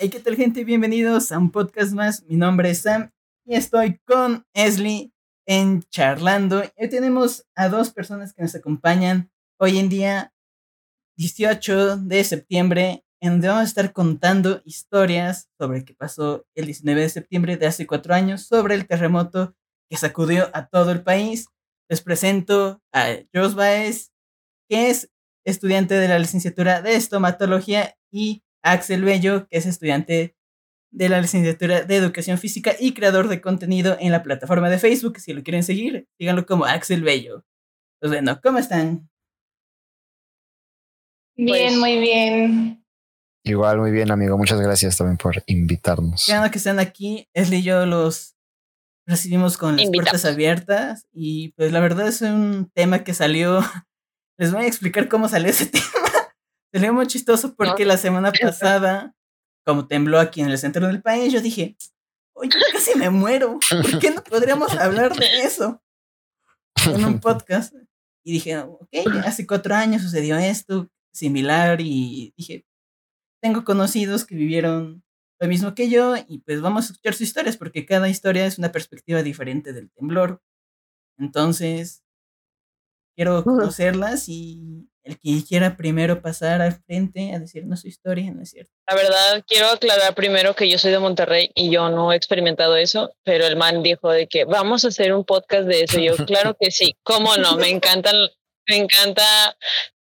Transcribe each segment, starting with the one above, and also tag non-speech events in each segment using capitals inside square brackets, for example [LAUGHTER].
Hey, ¿qué tal gente? Bienvenidos a un podcast más. Mi nombre es Sam y estoy con Esli en Charlando. Hoy tenemos a dos personas que nos acompañan hoy en día, 18 de septiembre, en donde vamos a estar contando historias sobre qué pasó el 19 de septiembre de hace cuatro años, sobre el terremoto que sacudió a todo el país. Les presento a Jos Baez, que es estudiante de la licenciatura de estomatología, y Axel Bello, que es estudiante de la licenciatura de educación física y creador de contenido en la plataforma de Facebook. Si lo quieren seguir, síganlo como Axel Bello. Pues bueno, ¿cómo están? Bien, Pues- muy bien. Igual, muy bien, amigo. Muchas gracias también por invitarnos. Qué bueno que están aquí. Esli y yo los recibimos con las Invitamos. puertas abiertas y pues la verdad es un tema que salió. [LAUGHS] Les voy a explicar cómo salió ese [LAUGHS] tema. Salió muy chistoso porque la semana pasada, como tembló aquí en el centro del país, yo dije, oye, casi me muero. ¿Por qué no podríamos hablar de eso en un podcast? Y dije, ok, hace cuatro años sucedió esto similar y dije, tengo conocidos que vivieron lo mismo que yo y pues vamos a escuchar sus historias porque cada historia es una perspectiva diferente del temblor. Entonces, quiero conocerlas y el que quiera primero pasar al frente a decirnos su historia, ¿no es cierto? La verdad, quiero aclarar primero que yo soy de Monterrey y yo no he experimentado eso, pero el man dijo de que vamos a hacer un podcast de eso. Y yo, [LAUGHS] claro que sí, cómo no, me encantan, me encanta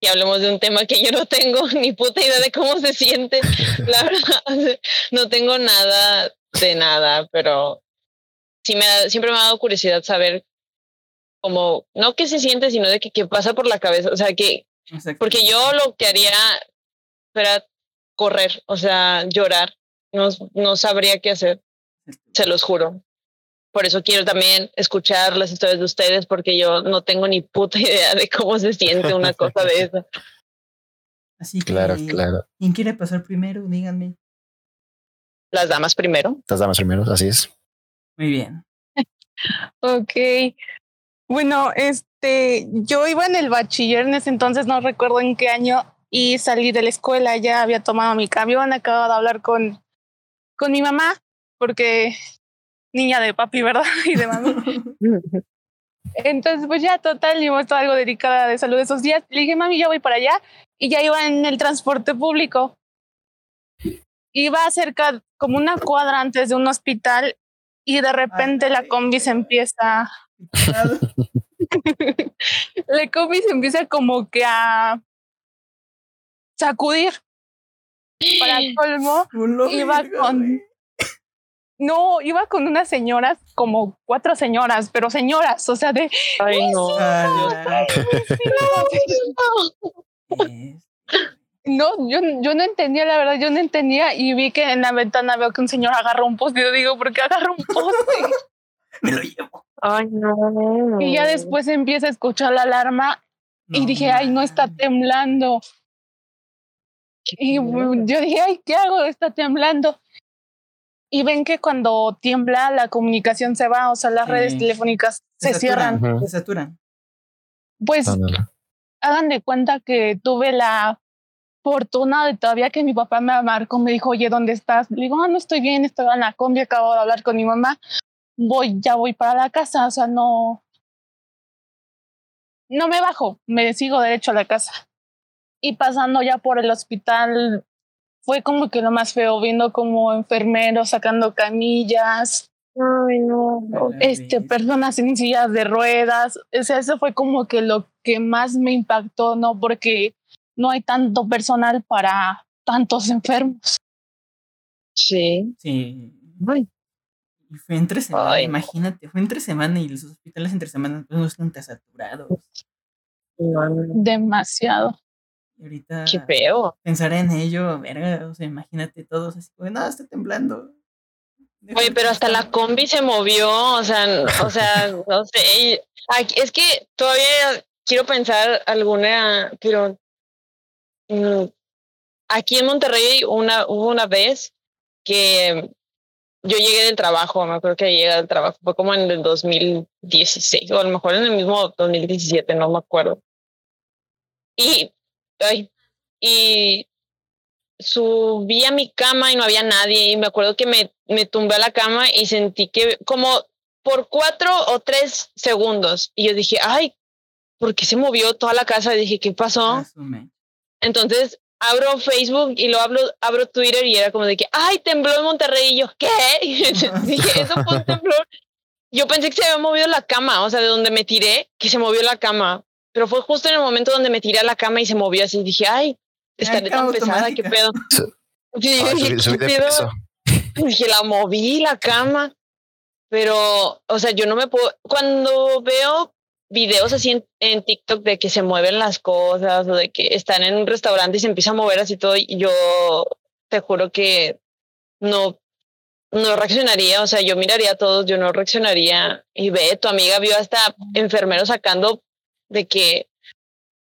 que hablemos de un tema que yo no tengo [LAUGHS] ni puta idea de cómo se siente. La verdad, [LAUGHS] no tengo nada de nada, pero sí me da- siempre me ha dado curiosidad saber cómo, no qué se siente, sino de que qué pasa por la cabeza. O sea, que. Porque yo lo que haría era correr, o sea, llorar. No, no sabría qué hacer, se los juro. Por eso quiero también escuchar las historias de ustedes, porque yo no tengo ni puta [LAUGHS] idea de cómo se siente una cosa de [LAUGHS] eso. Así que, Claro, claro. ¿quién quiere pasar primero? Díganme. Las damas primero. Estas damas primero, así es. Muy bien. [LAUGHS] Ok. Bueno, este, yo iba en el bachiller en ese entonces, no recuerdo en qué año, y salí de la escuela, ya había tomado mi camión, acababa de hablar con, con mi mamá, porque niña de papi, ¿verdad? [LAUGHS] Y de mami. [LAUGHS] Entonces, pues ya, total, yo estaba algo dedicada de salud esos días. Le dije, mami, ya voy para allá. Y ya iba en el transporte público. Iba cerca, como una cuadra antes de un hospital, y de repente la combi se empieza, [LAUGHS] [LAUGHS] la combi se empieza como que a sacudir. Para colmo, [LAUGHS] Culo, iba con güey. no, iba con unas señoras, como cuatro señoras, pero señoras, o sea, de Ay, no. Ah, este, [LAUGHS] no, yo, yo no entendía, la verdad, yo no entendía y vi que en la ventana veo que un señor agarra un poste. Yo digo, ¿por qué agarra un poste? Me lo llevo. Ay, no. y ya después empieza a escuchar la alarma y dije, ay, no está temblando. Y yo dije, ay, ¿qué hago? Está temblando. Y ven que cuando tiembla la comunicación se va, o sea, las Sí. redes telefónicas se, saturan, cierran. Se saturan. Pues Ándale. hagan de cuenta que tuve la fortuna de todavía que mi papá me marcó, me dijo, oye, ¿dónde estás? Le digo, ah, no estoy bien, estoy en la combi, acabo de hablar con mi mamá, voy, ya voy para la casa, o sea, no, no me bajo, me sigo derecho a la casa. Y pasando ya por el hospital, fue como que lo más feo, viendo como enfermeros sacando camillas, Ay, no. este, personas en sillas de ruedas. O sea, eso fue como que lo que más me impactó, ¿no? Porque no hay tanto personal para tantos enfermos. Sí. Sí. Ay, Y fue entre semana, Ay. imagínate, fue entre semana y los hospitales entre semana pues, no están saturados. Demasiado. Y ahorita Qué feo. pensar en ello, verga, o sea, imagínate todos así, como, no, está temblando. Oye, pero hasta la combi se movió, o sea, o sea, [LAUGHS] no sé. es que todavía quiero pensar alguna, pero mm, aquí en Monterrey una, hubo una vez que yo llegué del trabajo, me acuerdo que llegué del trabajo, fue como en el 2016, o a lo mejor en el mismo 2017, no me acuerdo. Y, ay, y subí a mi cama y no había nadie. Y me acuerdo que me, me tumbé a la cama y sentí que como por cuatro o tres segundos. Y yo dije, ay, ¿por qué se movió toda la casa? Y dije, ¿qué pasó? Asume. Entonces abro Facebook y lo abro, abro Twitter y era como de que, ay, tembló en Monterrey. Y yo, ¿qué? [LAUGHS] Y dije, [LAUGHS] eso fue un temblor. Yo pensé que se había movido la cama, o sea, de donde me tiré, que se movió la cama. Pero fue justo en el momento donde me tiré a la cama y se movió así. Dije, ay, estaré tan pesada, ¿qué pedo? Sí, Ah, dije, subí- subí ¿qué de pedo? Dije, la moví la cama. Pero, o sea, yo no me puedo. Cuando veo videos así en, en TikTok de que se mueven las cosas o de que están en un restaurante y se empieza a mover así todo, y yo te juro que no, no reaccionaría. O sea, yo miraría a todos, yo no reaccionaría. Y ve, tu amiga vio hasta enfermeros sacando de que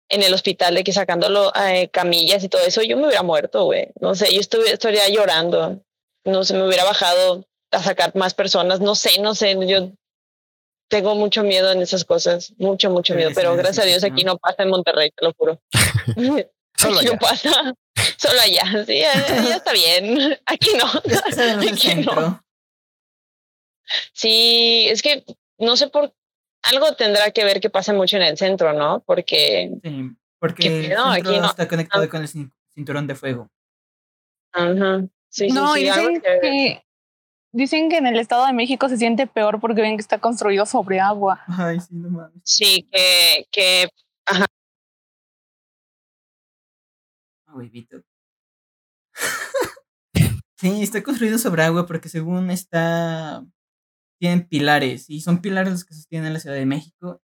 en el hospital, de que sacándolo eh, camillas y todo eso, yo me hubiera muerto, güey. No sé, yo estuve, estaría llorando no se me hubiera bajado a sacar más personas, no sé, no sé, yo tengo mucho miedo en esas cosas, mucho, mucho miedo, pero gracias a Dios aquí no pasa en Monterrey, te lo juro. [LAUGHS] Solo aquí allá. no pasa, solo allá, sí, ya, ya está bien, [LAUGHS] aquí no. [LAUGHS] Aquí no. Sí, es que no sé por algo tendrá que ver que pase mucho en el centro, ¿no? Porque Sí, porque ¿Qué el pedo? Aquí no. está conectado Ah. con el cin- cinturón de fuego. ajá, sí, sí, no, sí, y algo que, dicen que en el Estado de México se siente peor porque ven que está construido sobre agua. Ay, sí, no mames. sí, que, que Ah, huevito. [LAUGHS] sí, está construido sobre agua porque según está... Tienen pilares y son pilares los que sostienen la Ciudad de México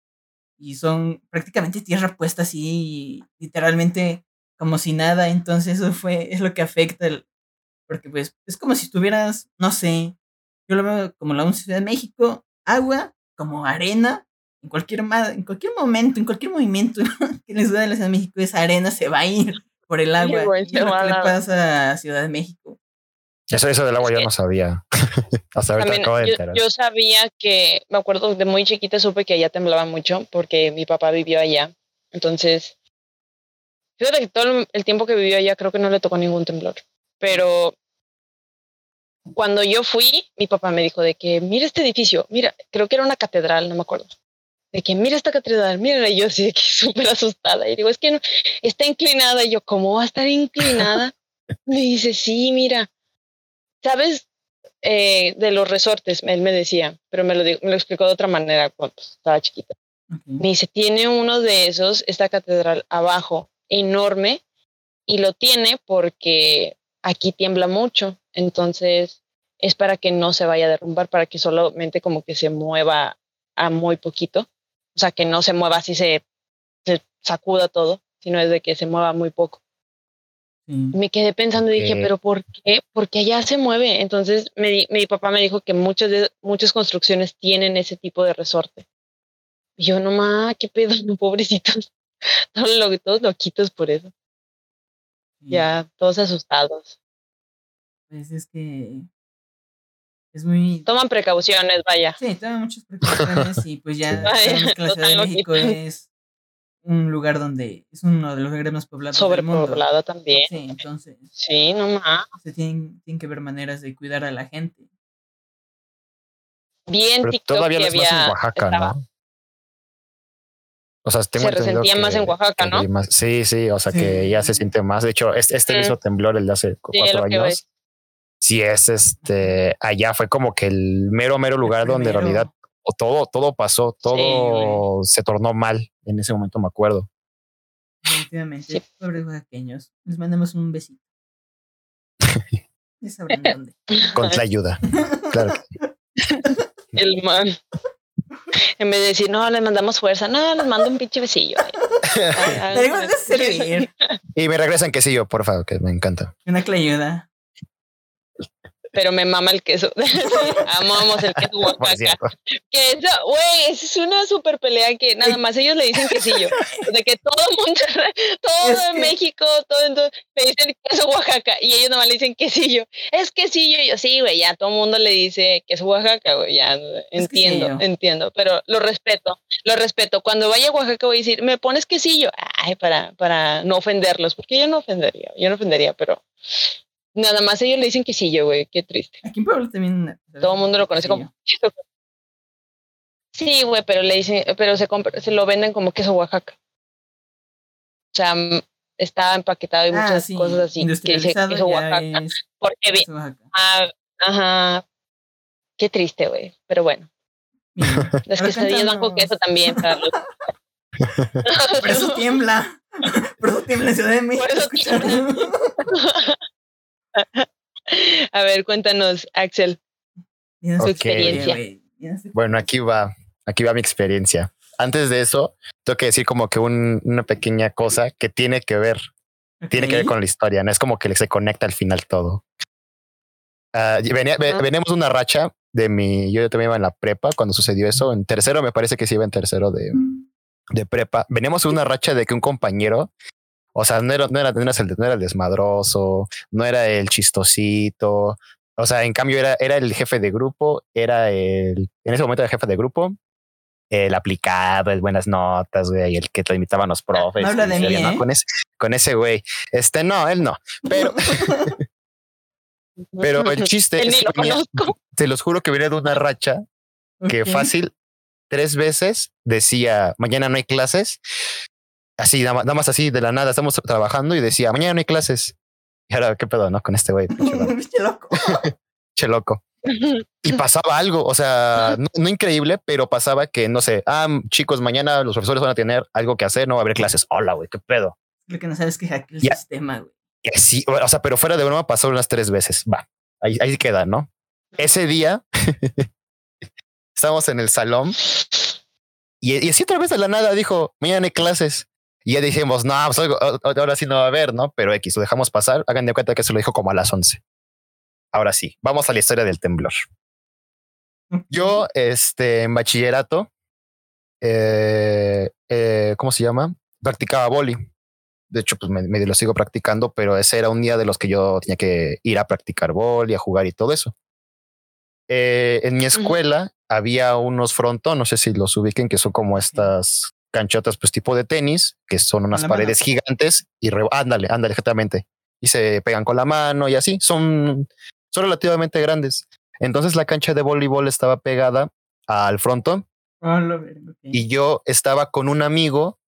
y son prácticamente tierra puesta así, literalmente como si nada. Entonces eso fue, es lo que afecta, el- porque pues es como si estuvieras, no sé, yo lo veo como la Ciudad de México, agua, como arena, en cualquier, en cualquier momento, en cualquier movimiento [LAUGHS] que les da de la Ciudad de México, esa arena se va a ir por el agua. güey, y lo que le pasa a Ciudad de México. Eso, eso del agua yo no sabía. [LAUGHS] Hasta ahorita También, acabo de yo, enterar. yo sabía que, me acuerdo de muy chiquita supe que allá temblaba mucho porque mi papá vivió allá. Entonces, fíjate que todo el- el tiempo que vivió allá creo que no le tocó ningún temblor. Pero cuando yo fui, mi papá me dijo de que mira este edificio, mira, creo que era una catedral, no me acuerdo. De que mira esta catedral, mira, y yo así de que [LAUGHS] súper asustada. Y digo, es que no, está inclinada. Y yo, ¿cómo va a estar inclinada? [LAUGHS] me dice, sí, mira, ¿sabes? eh, de los resortes, él me decía, pero me lo, di- me lo explicó de otra manera cuando estaba chiquita. Me dice, tiene uno de esos, esta catedral abajo, enorme, y lo tiene porque aquí tiembla mucho, entonces es para que no se vaya a derrumbar, para que solamente como que se mueva a muy poquito, o sea, que no se mueva así, se, se sacuda todo, sino es de que se mueva muy poco. Me quedé pensando y dije, pero ¿por qué? Porque allá se mueve. Entonces me di- mi papá me dijo que muchas de, muchas construcciones tienen ese tipo de resorte. Y yo, no ma, qué pedo, no, [LAUGHS] pobrecitos. [LAUGHS] Todos, lo- todos loquitos por eso. Ya, todos asustados. Pues es que es muy... Toman precauciones, vaya. Sí, toma muchas precauciones y pues [LAUGHS] ya sabemos que la Ciudad de México es un lugar donde es uno de los lugares más poblados del mundo. Sobrepoblado también. Sí, entonces Sí, no ma. se tienen, tienen que ver maneras de cuidar a la gente. Bien Pero TikTok todavía que no es más había. en Oaxaca, estaba- ¿no? O sea, tengo Se entendido resentía más en Oaxaca, ¿no? más- sí, sí, o sea que ya se siente más. De hecho, este, este Mm. mismo temblor, el de hace Sí, cuatro años, sí es este, allá fue como que el mero, mero lugar donde en realidad o todo, todo pasó, todo se tornó mal. En ese momento me acuerdo. Definitivamente, Sí. pobres oaxaqueños. Les mandamos un besito. [LAUGHS] Ya sabrán dónde. Con la ayuda. Claro. que- El man. En vez de decir, no, les mandamos fuerza, no, les mando un pinche besillo. [LAUGHS] De servir Y me regresan quesillo, por favor, que me encanta. una clayuda. Pero me mama el queso. [LAUGHS] Amamos el queso Oaxaca. Que eso, güey, es una super pelea que nada más ellos le dicen quesillo. [LAUGHS] De que todo Monterrey, [LAUGHS] todo en México, todo en todo, le dicen queso Oaxaca y ellos nada más le dicen quesillo. Es quesillo. Y yo, sí, güey, ya todo el mundo le dice queso Oaxaca, güey, ya entiendo, entiendo, pero lo respeto, lo respeto. Cuando vaya a Oaxaca voy a decir, ¿me pones quesillo? Ay, para, para no ofenderlos, porque yo no ofendería, yo no ofendería, pero Nada más ellos le dicen quesillo, güey. Qué triste. Aquí en Puebla también. Todo el mundo lo conoce como [LAUGHS] Sí, güey, pero le dicen, pero se, se lo venden como queso Oaxaca. O sea, está empaquetado y ah, muchas cosas así que dice queso Oaxaca. porque Oaxaca. Ah, ajá. Qué triste, güey. Pero bueno. Las [LAUGHS] quesadillas van con queso también, [LAUGHS] Carlos. Por eso tiembla. Por eso tiembla en Ciudad de México. [LAUGHS] A ver, cuéntanos, Axel, su experiencia. Bueno, aquí va, aquí va mi experiencia. Antes de eso, tengo que decir como que una pequeña cosa que tiene que ver, tiene que ver con la historia, no es como que se conecta al final todo. Uh, venía, Venimos una racha de mi, yo también iba en la prepa cuando sucedió eso, en tercero me parece que sí iba en tercero de, de prepa. Veníamos una racha de que un compañero o sea, no era, no era, no era, el, no era el desmadroso, no era el chistosito. O sea, en cambio era, era el jefe de grupo, era el, en ese momento era el jefe de grupo, el aplicado, el buenas notas, güey, el que te invitaban los profes. No habla de mí, ¿eh? con, ese, con ese güey. Este, no, él no. Pero, [LAUGHS] pero el chiste es que te los juro que venía de una racha que fácil tres veces decía mañana no hay clases así, nada más, así de la nada, estamos trabajando y decía, mañana no hay clases. Y ahora, ¿qué pedo, no? Con este güey. Che [LAUGHS] loco. [LAUGHS] che loco. Y pasaba algo, o sea, no, increíble, pero pasaba que, no sé, ah, chicos, mañana los profesores van a tener algo que hacer, no va a haber clases. Hola, güey, qué pedo. Lo que no sabes que hackea el sistema, güey. Sí, o sea, pero fuera de broma pasó unas tres veces. Va, ahí, ahí queda, ¿no? Ese día [LAUGHS] estábamos en el salón y, y así otra vez de la nada dijo, mañana hay clases. Y ya dijimos, no, pues ahora sí no va a haber, ¿no? Pero X, lo dejamos pasar. Hagan de cuenta que se lo dijo como a las 11. Ahora sí, vamos a la historia del temblor. Yo, este, en bachillerato, eh, eh, ¿cómo se llama? Practicaba boli. De hecho, pues me, lo sigo practicando, pero ese era un día de los que yo tenía que ir a practicar boli, a jugar y todo eso. Eh, en mi escuela había unos frontón, no sé si los ubiquen, que son como estas canchotas, pues tipo de tenis, que son unas paredes gigantes y ándale, ándale, exactamente. Y se pegan con la mano y así. Son, son relativamente grandes. Entonces la cancha de voleibol estaba pegada al frontón. Ah, y yo estaba con un amigo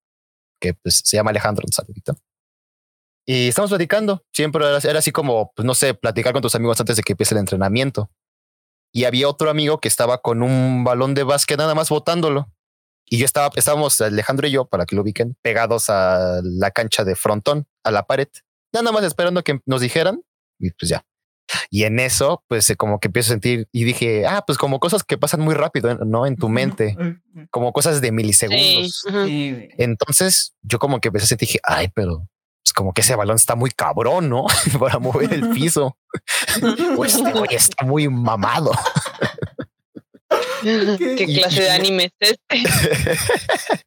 que pues, se llama Alejandro, un saludito. Y estamos platicando. Siempre era, era, así como, pues no sé, platicar con tus amigos antes de que empiece el entrenamiento. Y había otro amigo que estaba con un balón de básquet nada más botándolo. Y yo estaba, estábamos Alejandro y yo, para que lo ubiquen, pegados a la cancha de frontón, a la pared, nada más esperando que nos dijeran y pues ya. Y en eso, pues como que empiezo a sentir y dije, ah, pues como cosas que pasan muy rápido, ¿no? En tu mente, como cosas de milisegundos. Entonces yo como que empecé a sentir, dije, ay, pero es como que ese balón está muy cabrón, ¿no? [LAUGHS] Para mover el piso. pues [LAUGHS] este está muy mamado. [LAUGHS] ¿Qué, clase de anime es este?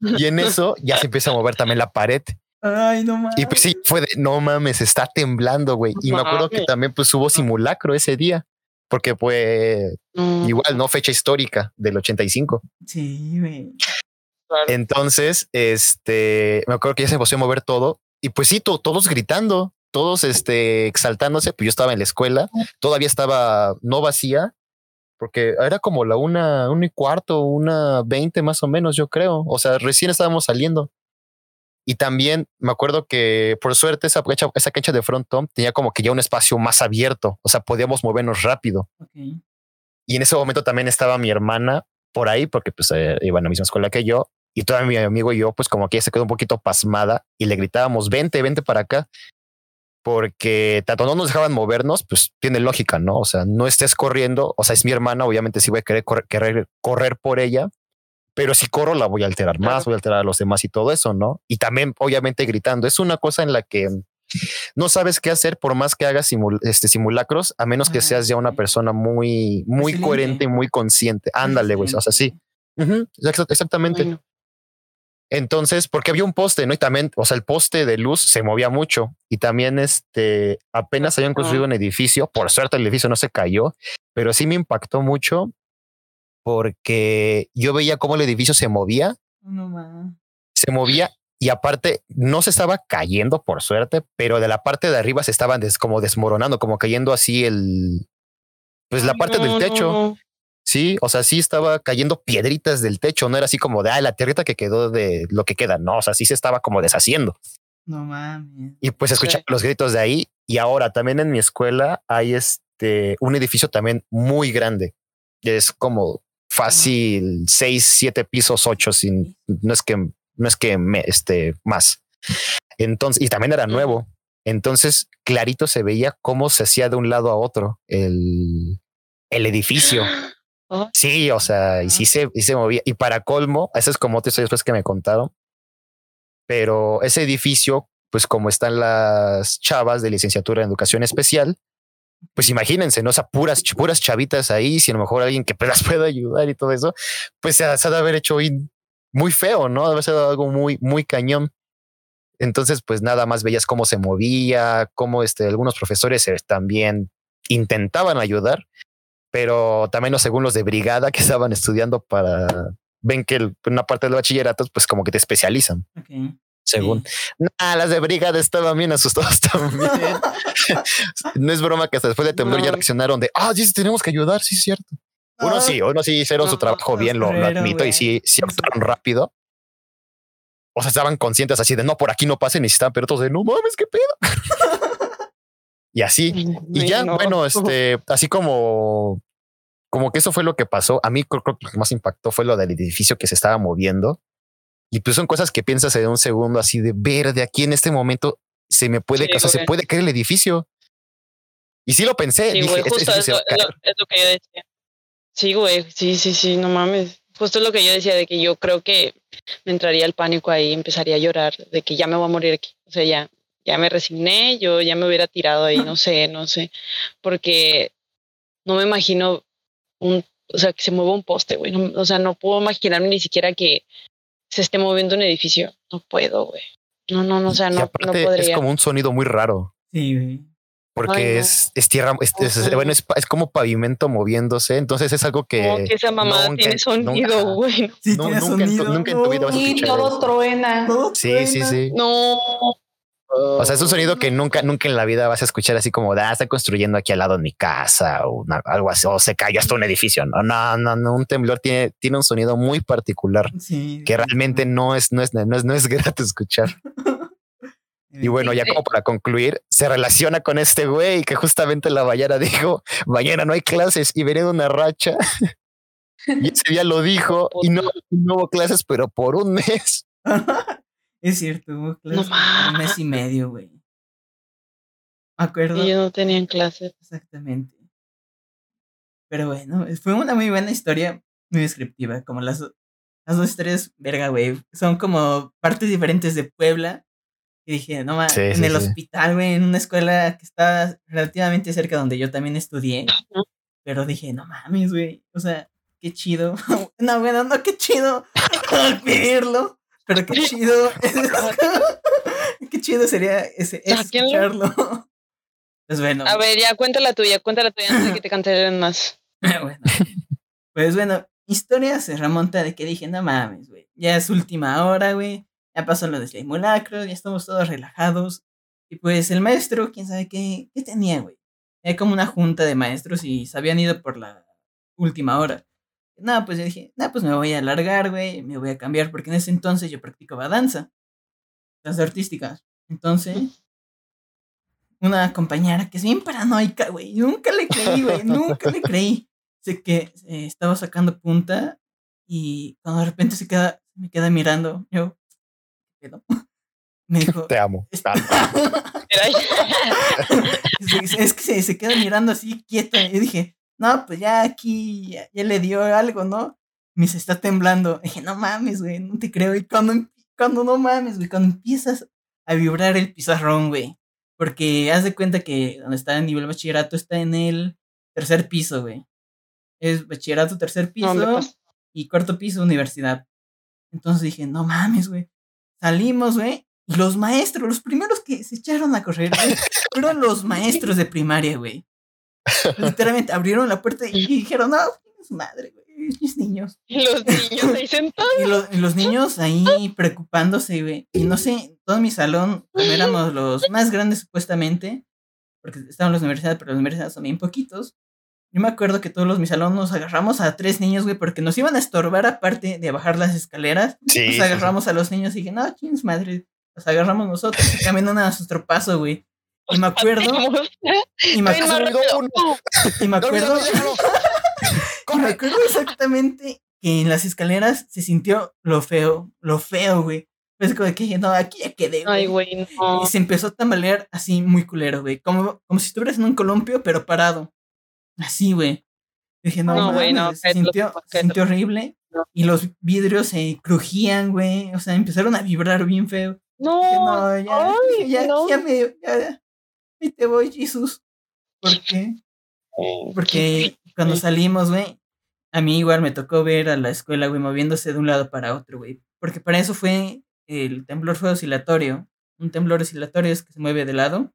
[LAUGHS] y en eso ya se empieza a mover también la pared. Ay, no mames. Y pues sí, fue de no mames, está temblando, güey. Y me acuerdo que también pues hubo simulacro ese día, porque fue mm. igual, ¿no? Fecha histórica del 85. Sí, güey. Entonces, este, me acuerdo que ya se empezó a mover todo y pues sí, todos gritando, todos este, exaltándose. Pues yo estaba en la escuela, todavía estaba no vacía, porque era como la una, una y cuarto, una veinte más o menos, yo creo. O sea, recién estábamos saliendo. Y también me acuerdo que por suerte esa cancha, esa cancha de frontón tenía como que ya un espacio más abierto, o sea, podíamos movernos rápido. Y en ese momento también estaba mi hermana por ahí, porque pues eh, iba a la misma escuela que yo, y todavía mi amigo y yo, pues como que ella se quedó un poquito pasmada y le gritábamos, vente, vente para acá porque tanto no nos dejaban movernos, pues tiene lógica, ¿no? O sea, no estés corriendo, o sea, es mi hermana, obviamente sí voy a querer correr, correr, por ella, pero si corro la voy a alterar más, voy a alterar a los demás y todo eso, ¿no? Y también, obviamente, gritando. Es una cosa en la que no sabes qué hacer por más que hagas este, simulacros, a menos que seas ya una persona muy, muy coherente y muy consciente. Ándale, güey. O sea, sí. Exact- exactamente. Bueno, Entonces, porque había un poste, ¿no? Y también, o sea, el poste de luz se movía mucho y también este apenas habían construido un edificio. Por suerte, el edificio no se cayó, pero sí me impactó mucho porque yo veía cómo el edificio se movía, No se movía y aparte no se estaba cayendo, por suerte, pero de la parte de arriba se estaban des- como desmoronando, como cayendo así el, pues la parte del techo. no, Sí, o sea, sí estaba cayendo piedritas del techo, no era así como de ah, la tierrita que quedó de lo que queda, no, o sea, sí se estaba como deshaciendo. No mames. Y pues escuchaba Sí. los gritos de ahí. Y ahora también en mi escuela hay este un edificio también muy grande. Es como fácil seis, siete pisos, ocho, sin no es que no es que me este más. Entonces, y también era nuevo. Entonces, clarito se veía cómo se hacía de un lado a otro el, el edificio. Sí, o sea, y sí se, y se movía. Y para colmo, eso es como otra historia después que me contaron. Pero ese edificio, pues como están las chavas de licenciatura en educación especial, pues imagínense, ¿no? O sea, puras, puras chavitas ahí, si a lo mejor alguien que pues, [LAUGHS] las pueda ayudar y todo eso, pues se, ha- de haber hecho muy feo, ¿no? Debe sido algo muy, muy cañón. Entonces, pues nada más veías cómo se movía, cómo este, algunos profesores eh, también intentaban ayudar, pero también no según los de brigada que [LAUGHS] estaban estudiando para, ven que el- una parte del bachillerato, pues como que te especializan, Ok. según. Nah, las de brigada estaban bien asustados también. [LAUGHS] no es broma que hasta después de temblor ya No. reaccionaron de, ah, sí, sí, tenemos que ayudar, sí, es cierto. Uno Ah, sí, uno sí hicieron su No, trabajo todos bien, lo, lo admito, güey. y sí, sí Sí, actuaron sí. rápido. O sea, estaban conscientes así de no, por aquí no pasen y estaban, pero todos de no mames, qué pedo. [LAUGHS] y así. Y ya, no. bueno, [LAUGHS] este, así como, como que eso fue lo que pasó. A mí creo, creo que lo que más impactó fue lo del edificio que se estaba moviendo. Y pues son cosas que piensas en un segundo así de ver de aquí en este momento se me puede, Sí, o sea, se puede caer el edificio. Y sí lo pensé. Sí, dije, güey, este justo es lo, a caer. es lo- es lo que yo decía. Sí, güey, sí, sí, sí, no mames. Justo es lo que yo decía de que yo creo que me entraría el pánico ahí, empezaría a llorar de que ya me voy a morir aquí. O sea, ya, ya me resigné, yo ya me hubiera tirado ahí, no sé, no sé, porque no me imagino un, o sea, que se mueva un poste, güey. no- o sea, no puedo imaginarme ni siquiera que se esté moviendo un edificio. No puedo, güey. No, no, no, o sea, no, no aparte es podría. como un sonido muy raro. Sí, güey. porque Ay, no. es, es tierra, es, es- Ujú. bueno, es, es como pavimento moviéndose. Entonces es algo que, Como que esa mamada nunca- tiene sonido, güey. Sí, No, tiene nunca en sonido. nunca en tu vida vas a Y todo eso. truena. Todo Sí, sí, truena. sí. No. O sea, es un sonido que nunca, nunca en la vida vas a escuchar así como, ah, está construyendo aquí al lado de mi casa o una- algo así, o se cayó hasta un edificio. No, no, no, no, un temblor tiene, tiene un sonido muy particular Sí. que realmente no es, no es, no es, no es [LAUGHS] grato escuchar. [LAUGHS] Y bueno, ya como para concluir, se relaciona con este güey que justamente la Bayara dijo, mañana no hay clases y veré una racha. [LAUGHS] y ese día lo dijo y no, no hubo clases, pero por un mes. Es cierto, hubo clases No un mes y medio, güey. Me acuerdo. Y yo no tenía en clase. Exactamente. Pero bueno, fue una muy buena historia, muy descriptiva. Como las, las dos historias, verga, güey. Son como partes diferentes de Puebla. Y dije, no mames, Sí, en sí, el sí. hospital, güey, en una escuela que está relativamente cerca donde yo también estudié. Pero dije, no mames, güey. O sea, qué chido. [LAUGHS] no, bueno, no, qué chido [LAUGHS] [LAUGHS] pedirlo. Pero qué chido. [LAUGHS] [LAUGHS] qué chido sería ese, Sáquenlo. escucharlo. Pues bueno. A ver, ya cuéntala tuya, cuéntala tuya antes de que te cancelen más. [LAUGHS] bueno. Pues bueno, historia se remonta de que dije, no mames, güey. Ya es última hora, güey. Ya pasó lo del simulacro, ya estamos todos relajados. Y pues el maestro, quién sabe qué, qué tenía, güey. Era como una junta de maestros y se habían ido por la última hora. No, pues yo dije, no, pues me voy a alargar, güey. Me voy a cambiar porque en ese entonces yo practicaba danza. Danza artística. Entonces, una compañera que es bien paranoica, güey. Nunca le creí, güey. Nunca le creí. Sé que eh, estaba sacando punta y cuando de repente se queda, me queda mirando, yo, ¿qué pedo? Me dijo, Te amo. es, [LAUGHS] es que se, se queda mirando así quieta. Y dije, no, pues ya aquí ya, ya le dio algo, ¿no? Me dice, está temblando. dije, no mames, güey, no te creo. Y cuando, cuando no mames, güey, cuando empiezas a vibrar el pizarrón, güey. Porque haz de cuenta que donde está el nivel bachillerato está en el tercer piso, güey. Es bachillerato, tercer piso y cuarto piso, universidad. Entonces dije, no mames, güey. Salimos, güey. Y los maestros, los primeros que se echaron a correr, güey, fueron los [LAUGHS] maestros de primaria, güey. Literalmente abrieron la puerta y dijeron, no, su madre, güey. Mis niños. Los niños ahí sentados. [LAUGHS] Y, lo- y los niños ahí preocupándose, güey. Y no sé, todo mi salón, éramos los más grandes supuestamente, porque estaban en la universidad, pero la universidad son bien poquitos. Yo me acuerdo que todos los mi salón nos agarramos a tres niños, güey, porque nos iban a estorbar aparte de bajar las escaleras. Sí, Nos sí. agarramos a los niños y dije, no, chins madre, los agarramos nosotros y caminan a nuestro paso, güey. Y me acuerdo, y me [LAUGHS] acuerdo, y me acuerdo, [LAUGHS] y me acuerdo exactamente que en las escaleras se sintió lo feo, lo feo, güey. Pues como que no, aquí ya quedé, Ay, güey. no. Y se empezó a tambalear así muy culero, güey. Como, como si estuvieras en un columpio, pero parado. Así, güey. Dije, no, No, güey, no, se, sintió, se sintió horrible. No. Y los vidrios se crujían, güey. O sea, empezaron a vibrar bien feo. No, Dije, no, ya, ay, ya, no. ya me, ya, Ahí te voy, Jesús. ¿Por qué? Porque cuando salimos, güey, a mí igual me tocó ver a la escuela, güey, moviéndose de un lado para otro, güey. Porque para eso fue, el temblor fue oscilatorio. Un temblor oscilatorio es que se mueve de lado,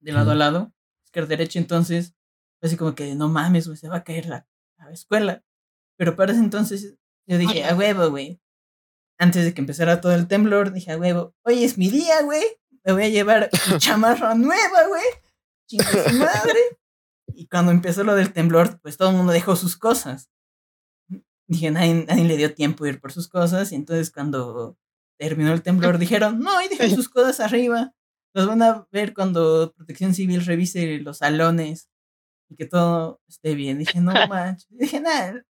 de lado a lado, izquierda derecha, entonces, así como que no mames, güey, se va a caer la, la escuela. Pero para ese entonces, yo dije, a huevo, güey. Antes de que empezara todo el temblor, dije, a huevo, hoy es mi día, güey. Me voy a llevar mi [LAUGHS] chamarra nueva, güey. Chinga su madre. Y cuando empezó lo del temblor, pues todo el mundo dejó sus cosas. Dije, nadie, nadie le dio tiempo de ir por sus cosas. Y entonces cuando terminó el temblor, dijeron, no, y dejen sus cosas arriba. Los van a ver cuando Protección Civil revise los salones y que todo esté bien. Dije, no [LAUGHS] manches. Dije, nada,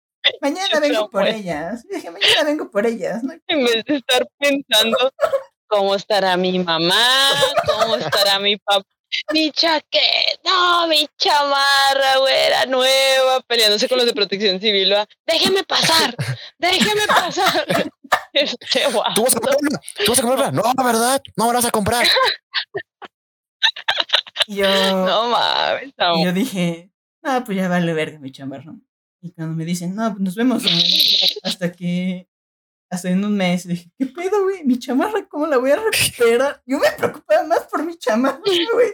mañana vengo por ellas. Dije, mañana vengo por ellas. ¿no? En vez de estar pensando cómo estará mi mamá, cómo estará mi papá. Mi chaqueta, no, mi chamarra, güey, era nueva, peleándose con los de protección civil. ¿va? Déjeme pasar, déjeme pasar. [LAUGHS] Este guau. ¿Tú vas a comprarla? ¿Tú vas a comprarla? No, ¿verdad? No me la vas a comprar. Yo, No mames, yo dije, no, pues ya vale verga mi chamarra. Y cuando me dicen, no, pues nos vemos hasta que, hasta en un mes, dije, ¿qué pedo, güey? Mi chamarra, ¿cómo la voy a recuperar? [LAUGHS] Yo me preocupaba más por mi chamarra, [LAUGHS] güey.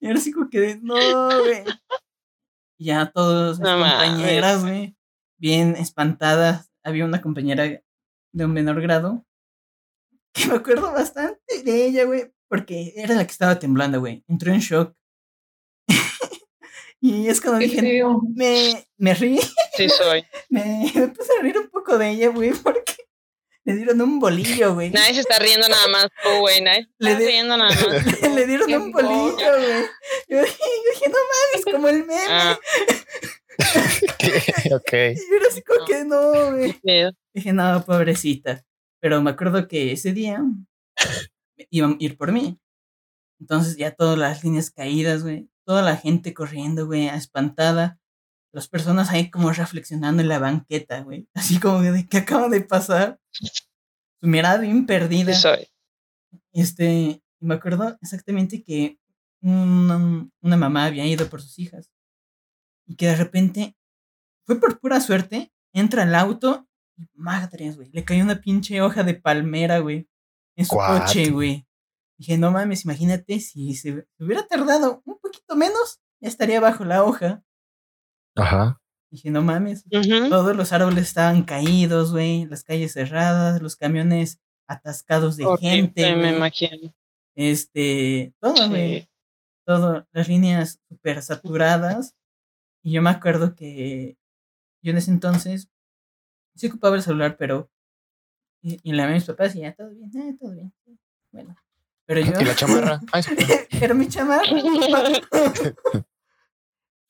Y ahora sí como que, de, no, güey. Y ya todos mis No compañeras, güey, bien espantadas. Había una compañera de un menor grado que me acuerdo bastante de ella, güey, porque era la que estaba temblando, güey. Entró en shock. [LAUGHS] y es cuando dije, me, me rí, Sí soy. me, me puse a reír un poco de ella, güey, porque le dieron un bolillo, güey. Nadie se está riendo nada más tú, güey. Nadie se Le está riendo nada más. [LAUGHS] Le, le dieron Qué un bolillo, güey. Yo, dije- yo dije, no mames, como el meme. Ah, [LAUGHS] ok. Y yo era así como que no, güey. Dije, no, pobrecita. Pero me acuerdo que ese día iban a ir por mí. Entonces ya todas las líneas caídas, güey. Toda la gente corriendo, güey, espantada. Las personas ahí como reflexionando en la banqueta, güey. [LAUGHS] Así como de qué acaba de pasar. Su mirada bien perdida. Soy. Este, y me acuerdo exactamente que una, una mamá había ido por sus hijas. Y que de repente, fue por pura suerte, entra al auto y madres, güey. Le cayó una pinche hoja de palmera, güey. En su coche, güey. Dije, no mames, imagínate si se hubiera tardado un poquito menos, ya estaría bajo la hoja. Ajá. Dije, no mames. Todos los árboles estaban caídos, güey. Las calles cerradas, los camiones atascados de gente. me imagino. Este, todo, güey. Sí. Todo, las líneas súper saturadas. Y yo me acuerdo que yo en ese entonces sí ocupaba el celular, pero. Y, y le llamé a mis papás y ya, todo bien, eh, todo bien. Bueno. Pero yo. Y la chamarra. [LAUGHS] Pero mi chamarra. [LAUGHS] [LAUGHS]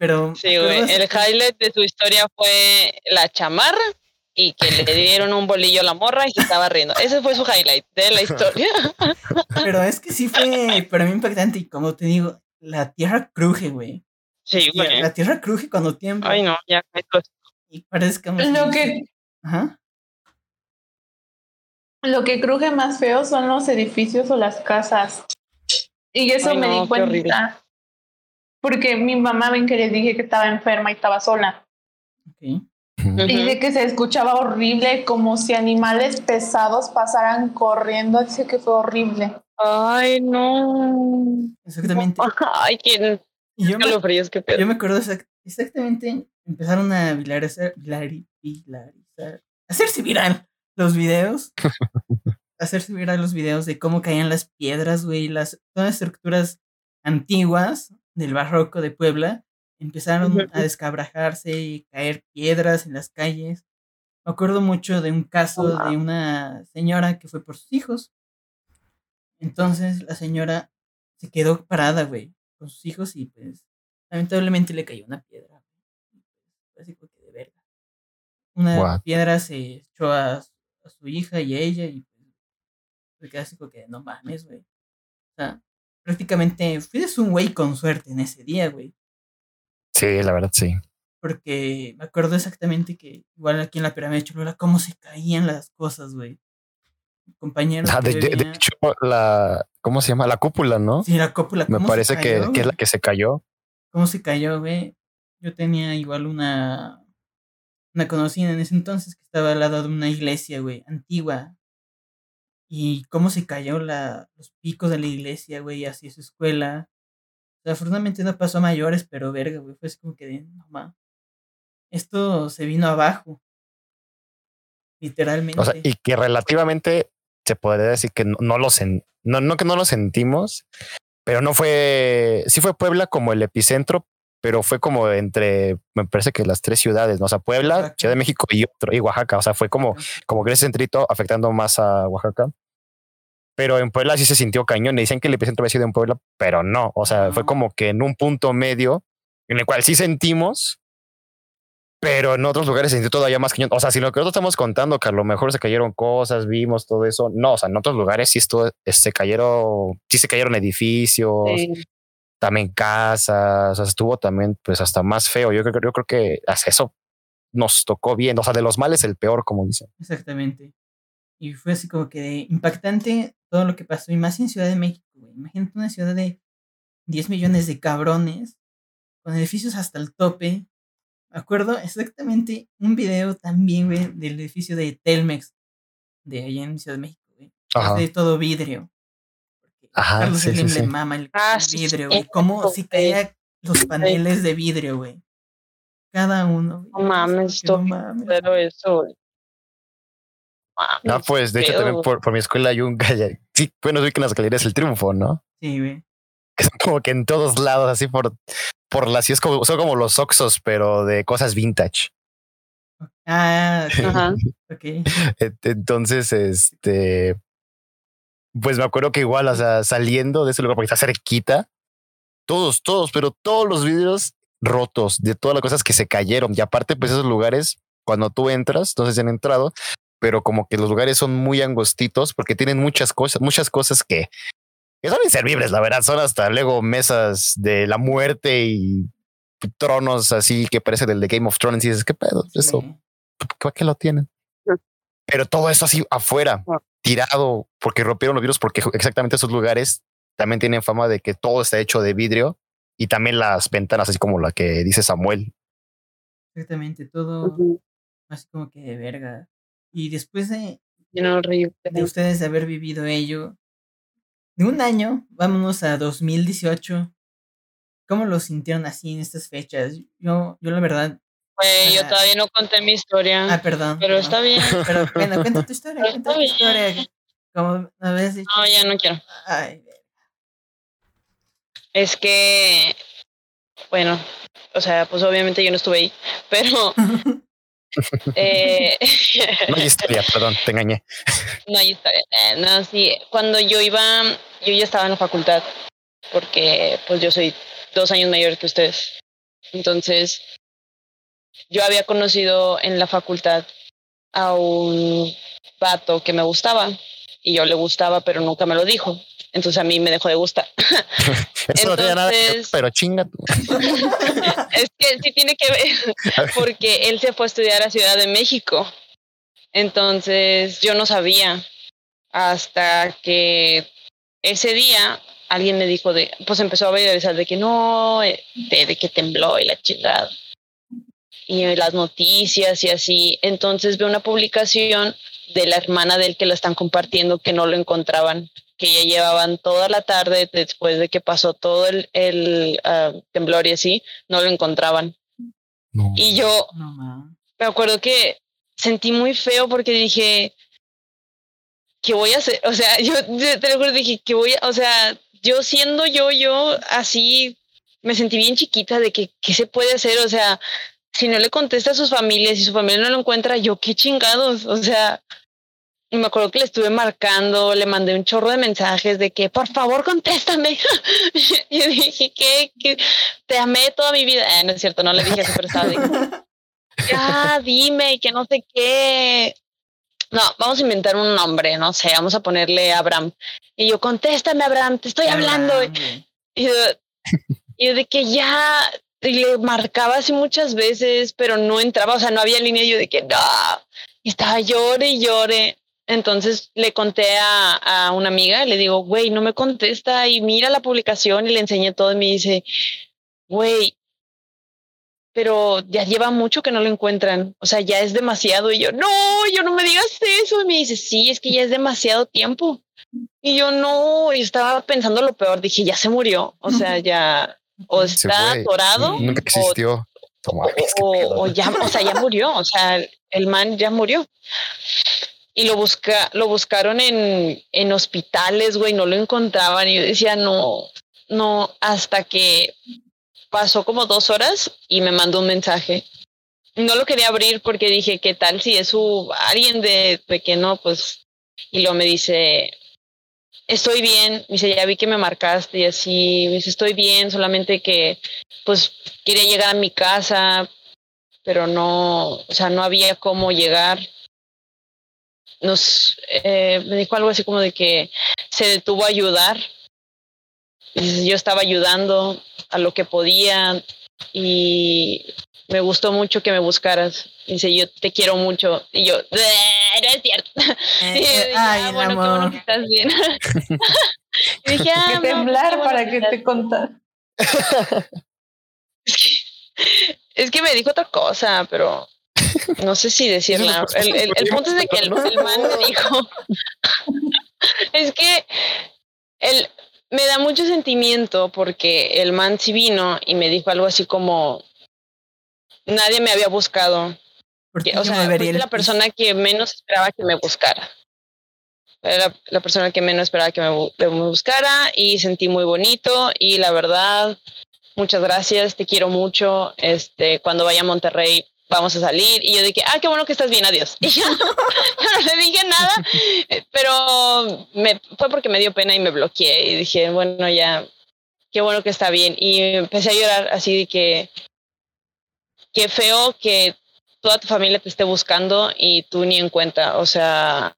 pero. Sí, güey. El highlight de su historia fue la chamarra y que le [LAUGHS] dieron un bolillo a la morra y se estaba riendo. Ese fue su highlight de la historia. [LAUGHS] Pero es que sí fue para mí impactante. Y como te digo, la tierra cruje, güey. Sí, Y La güey. tierra cruje cuando tiembla. Ay, no, ya. esto- Y parece como. Lo que, Ajá. lo que cruje más feo son los edificios o las casas. Y eso Ay, me no, di cuenta. Porque mi mamá ven que les dije que estaba enferma y estaba sola. Ok. Y de que se escuchaba horrible, como si animales pesados pasaran corriendo. Dice que fue horrible. Ay, no. Exactamente. Ay, quién. Y yo me, Calofríos, qué pedo. yo me acuerdo exact- exactamente, empezaron a viralizar, virali- viralizar, hacerse viral los videos. [LAUGHS] hacerse viral los videos de cómo caían las piedras, güey, las todas las estructuras antiguas del barroco de Puebla empezaron a descabrajarse y caer piedras en las calles. Me acuerdo mucho de un caso de una señora que fue por sus hijos. Entonces la señora se quedó parada, güey, con sus hijos y pues lamentablemente le cayó una piedra. Fue así que de verga. Una What? piedra se echó a, a su hija y a ella y pues como que no mames, güey. O sea, prácticamente fuiste un güey con suerte en ese día, güey. Sí, la verdad, sí. Porque me acuerdo exactamente que igual aquí en la pirámide de Cholula, cómo se caían las cosas, güey. Compañeros. Ah, que de, hecho, la, ¿cómo se llama? La cúpula, ¿no? Sí, la cópula. Me ¿cómo se parece que, cayó, que es la que se cayó. ¿Cómo se cayó, güey? Yo tenía igual una. Una conocida en ese entonces que estaba al lado de una iglesia, güey, antigua. Y cómo se cayó la, los picos de la iglesia, güey, hacia su escuela. O sea, afortunadamente no pasó a mayores, pero verga, güey, fue así como que, de, no ma. Esto se vino abajo. Literalmente. O sea, y que relativamente se podría decir que no, no lo sen- no, no que no lo sentimos, pero no fue, sí fue Puebla como el epicentro, pero fue como entre, me parece que las tres ciudades, ¿no? O sea, Puebla, Oaxaca. Ciudad de México y otro, y Oaxaca. O sea, fue como, como que ese centrito afectando más a Oaxaca. Pero en Puebla sí se sintió cañón. Le dicen que el epicentro había sido en Puebla, pero no. O sea, fue como que en un punto medio en el cual sí sentimos, pero en otros lugares se sintió todavía más cañón. O sea, si lo que nosotros estamos contando, que a lo mejor se cayeron cosas, vimos todo eso, no, o sea, en otros lugares sí estuvo, se cayeron, sí se cayeron edificios, Sí. también casas, o sea, estuvo también pues hasta más feo. Yo creo, yo creo que hasta eso nos tocó bien, o sea, de los males el peor, como dicen. Exactamente. Y fue así como que impactante todo lo que pasó. Y más en Ciudad de México, güey. Imagínate una ciudad de 10 millones de cabrones, con edificios hasta el tope. Me acuerdo exactamente un video también, güey, del edificio de Telmex, de allá en Ciudad de México, güey. Ajá. de todo vidrio. Ajá, Carlos sí, Slim sí, le sí. mama el, Ah, vidrio, güey. Cómo sí. se caían los paneles de vidrio, güey. Cada uno. güey. No mames, no mames. Pero eso. Ah, mames, pues de hecho también por, por mi escuela hay un galla- Sí, bueno, vi que en las galerías el triunfo, ¿no? Sí, güey. Como que en todos lados, así por, por las, es como, son como los Oxos, pero de cosas vintage. Ah. Ajá. ok. Et- Entonces, este, pues me acuerdo que igual, o sea, saliendo de ese lugar porque está cerquita, todos, todos, pero todos los vidrios rotos de todas las cosas que se cayeron. Y aparte, pues esos lugares, cuando tú entras, no si han entrado, pero como que los lugares son muy angostitos porque tienen muchas cosas, muchas cosas que, que son inservibles, la verdad. Son hasta luego mesas de la muerte y tronos así que parecen del de Game of Thrones y dices, ¿qué pedo? Eso, Sí. ¿para qué lo tienen? Pero todo eso así afuera, Ah. tirado, porque rompieron los vidrios, porque exactamente esos lugares también tienen fama de que todo está hecho de vidrio y también las ventanas, así como la que dice Samuel. Exactamente, todo así como que de verga. Y después de, horrible. de ustedes haber vivido ello, de un año, vámonos a 2018. ¿Cómo lo sintieron así en estas fechas? Yo, yo la verdad. Güey, yo todavía no conté mi historia. Ah, perdón. pero está bien. Pero bueno, cuenta tu [LAUGHS] historia, Pero cuenta tu bien. historia. Como habías dicho. No, ya no quiero. Ay, Es que, bueno, o sea, pues obviamente yo no estuve ahí, pero [LAUGHS] eh, [LAUGHS] No hay historia, perdón, te engañé. [LAUGHS] no hay historia. Eh, No, sí, cuando yo iba, yo ya estaba en la facultad, porque pues yo soy dos años mayor que ustedes. Entonces, yo había conocido en la facultad a un vato que me gustaba y yo le gustaba, pero nunca me lo dijo. Entonces a mí me dejó de gustar. [LAUGHS] Eso no tiene nada que ver, Entonces- pero chinga. tú. [LAUGHS] es que sí tiene que ver, porque él se fue a estudiar a Ciudad de México. Entonces yo no sabía hasta que ese día alguien me dijo de, pues empezó a viralizar de que no, de, de que tembló y la chingada. Y las noticias y así. Entonces veo una publicación de la hermana del que lo están compartiendo que no lo encontraban, que ya llevaban toda la tarde después de que pasó todo el, el ah, temblor y así, no lo encontraban. No. Y yo No, me acuerdo que sentí muy feo porque dije, ¿qué voy a hacer? O sea, yo te lo juro, dije, ¿qué voy a, o sea, yo siendo yo, yo así, me sentí bien chiquita de que, ¿qué se puede hacer? O sea, si no le contesta a sus familias, si su familia no lo encuentra, yo qué chingados, o sea, y me acuerdo que le estuve marcando, le mandé un chorro de mensajes de que, por favor, contéstame. [LAUGHS] y yo dije, que, te amé toda mi vida. Eh, no es cierto, no le dije eso, pero estaba de que, [LAUGHS] ah, dime, que no sé qué. No, vamos a inventar un nombre, no sé, vamos a ponerle Abraham. Y yo, contéstame, Abraham, te estoy hablando. Y yo, y yo de que ya, y le marcaba así muchas veces, pero no entraba, o sea, no había línea. Y yo de que no, y estaba llore y llore. Entonces le conté a, a una amiga, le digo, güey, no me contesta y mira la publicación y le enseñé todo y me dice, güey, pero ya lleva mucho que no lo encuentran, o sea, ya es demasiado. Y yo, no, yo no me digas eso. Y me dice, sí, es que ya es demasiado tiempo. Y yo, no, y estaba pensando lo peor, dije, ya se murió, o sea, ya, o está atorado, Nunca o existió. Toma, o, o ya, o sea, ya murió, o sea, el man ya murió. Y lo busca, lo buscaron en, en hospitales, güey, no lo encontraban. Y yo decía, no, no, hasta que pasó como dos horas y me mandó un mensaje. No lo quería abrir porque dije, ¿qué tal si es su alguien de, de que no? Pues, y luego me dice, estoy bien, me dice, ya vi que me marcaste y así, me dice, estoy bien, solamente que, pues, quería llegar a mi casa, pero no, o sea, no había cómo llegar. Nos, eh, me dijo algo así como de que se detuvo a ayudar. Y yo estaba ayudando a lo que podía y me gustó mucho que me buscaras. Dice, yo te quiero mucho. Y yo, no es cierto. [LAUGHS] Eh, Y yo dije, ay, "Ah, bueno, qué bueno amor. que estás bien. [LAUGHS] y dije, [LAUGHS] ah, que qué temblar para que estás te contara. Es que me dijo otra cosa, pero no sé si decirla. El, el, el punto es de que el, el man me [LAUGHS] dijo, [LAUGHS] es que me da mucho sentimiento porque el man sí vino y me dijo algo así como, nadie me había buscado. ¿Por Que, qué o sea, el la persona que menos esperaba que me buscara. Era la, la persona que menos esperaba que me, que me buscara y sentí muy bonito y la verdad, muchas gracias, te quiero mucho. Este, cuando vaya a Monterrey vamos a salir y yo dije, ah, qué bueno que estás bien, adiós. [LAUGHS] Y ya no, le dije nada, pero me, fue porque me dio pena y me bloqueé y dije, bueno, ya, qué bueno que está bien. Y empecé a llorar así de que, qué feo que toda tu familia te esté buscando y tú ni en cuenta. O sea,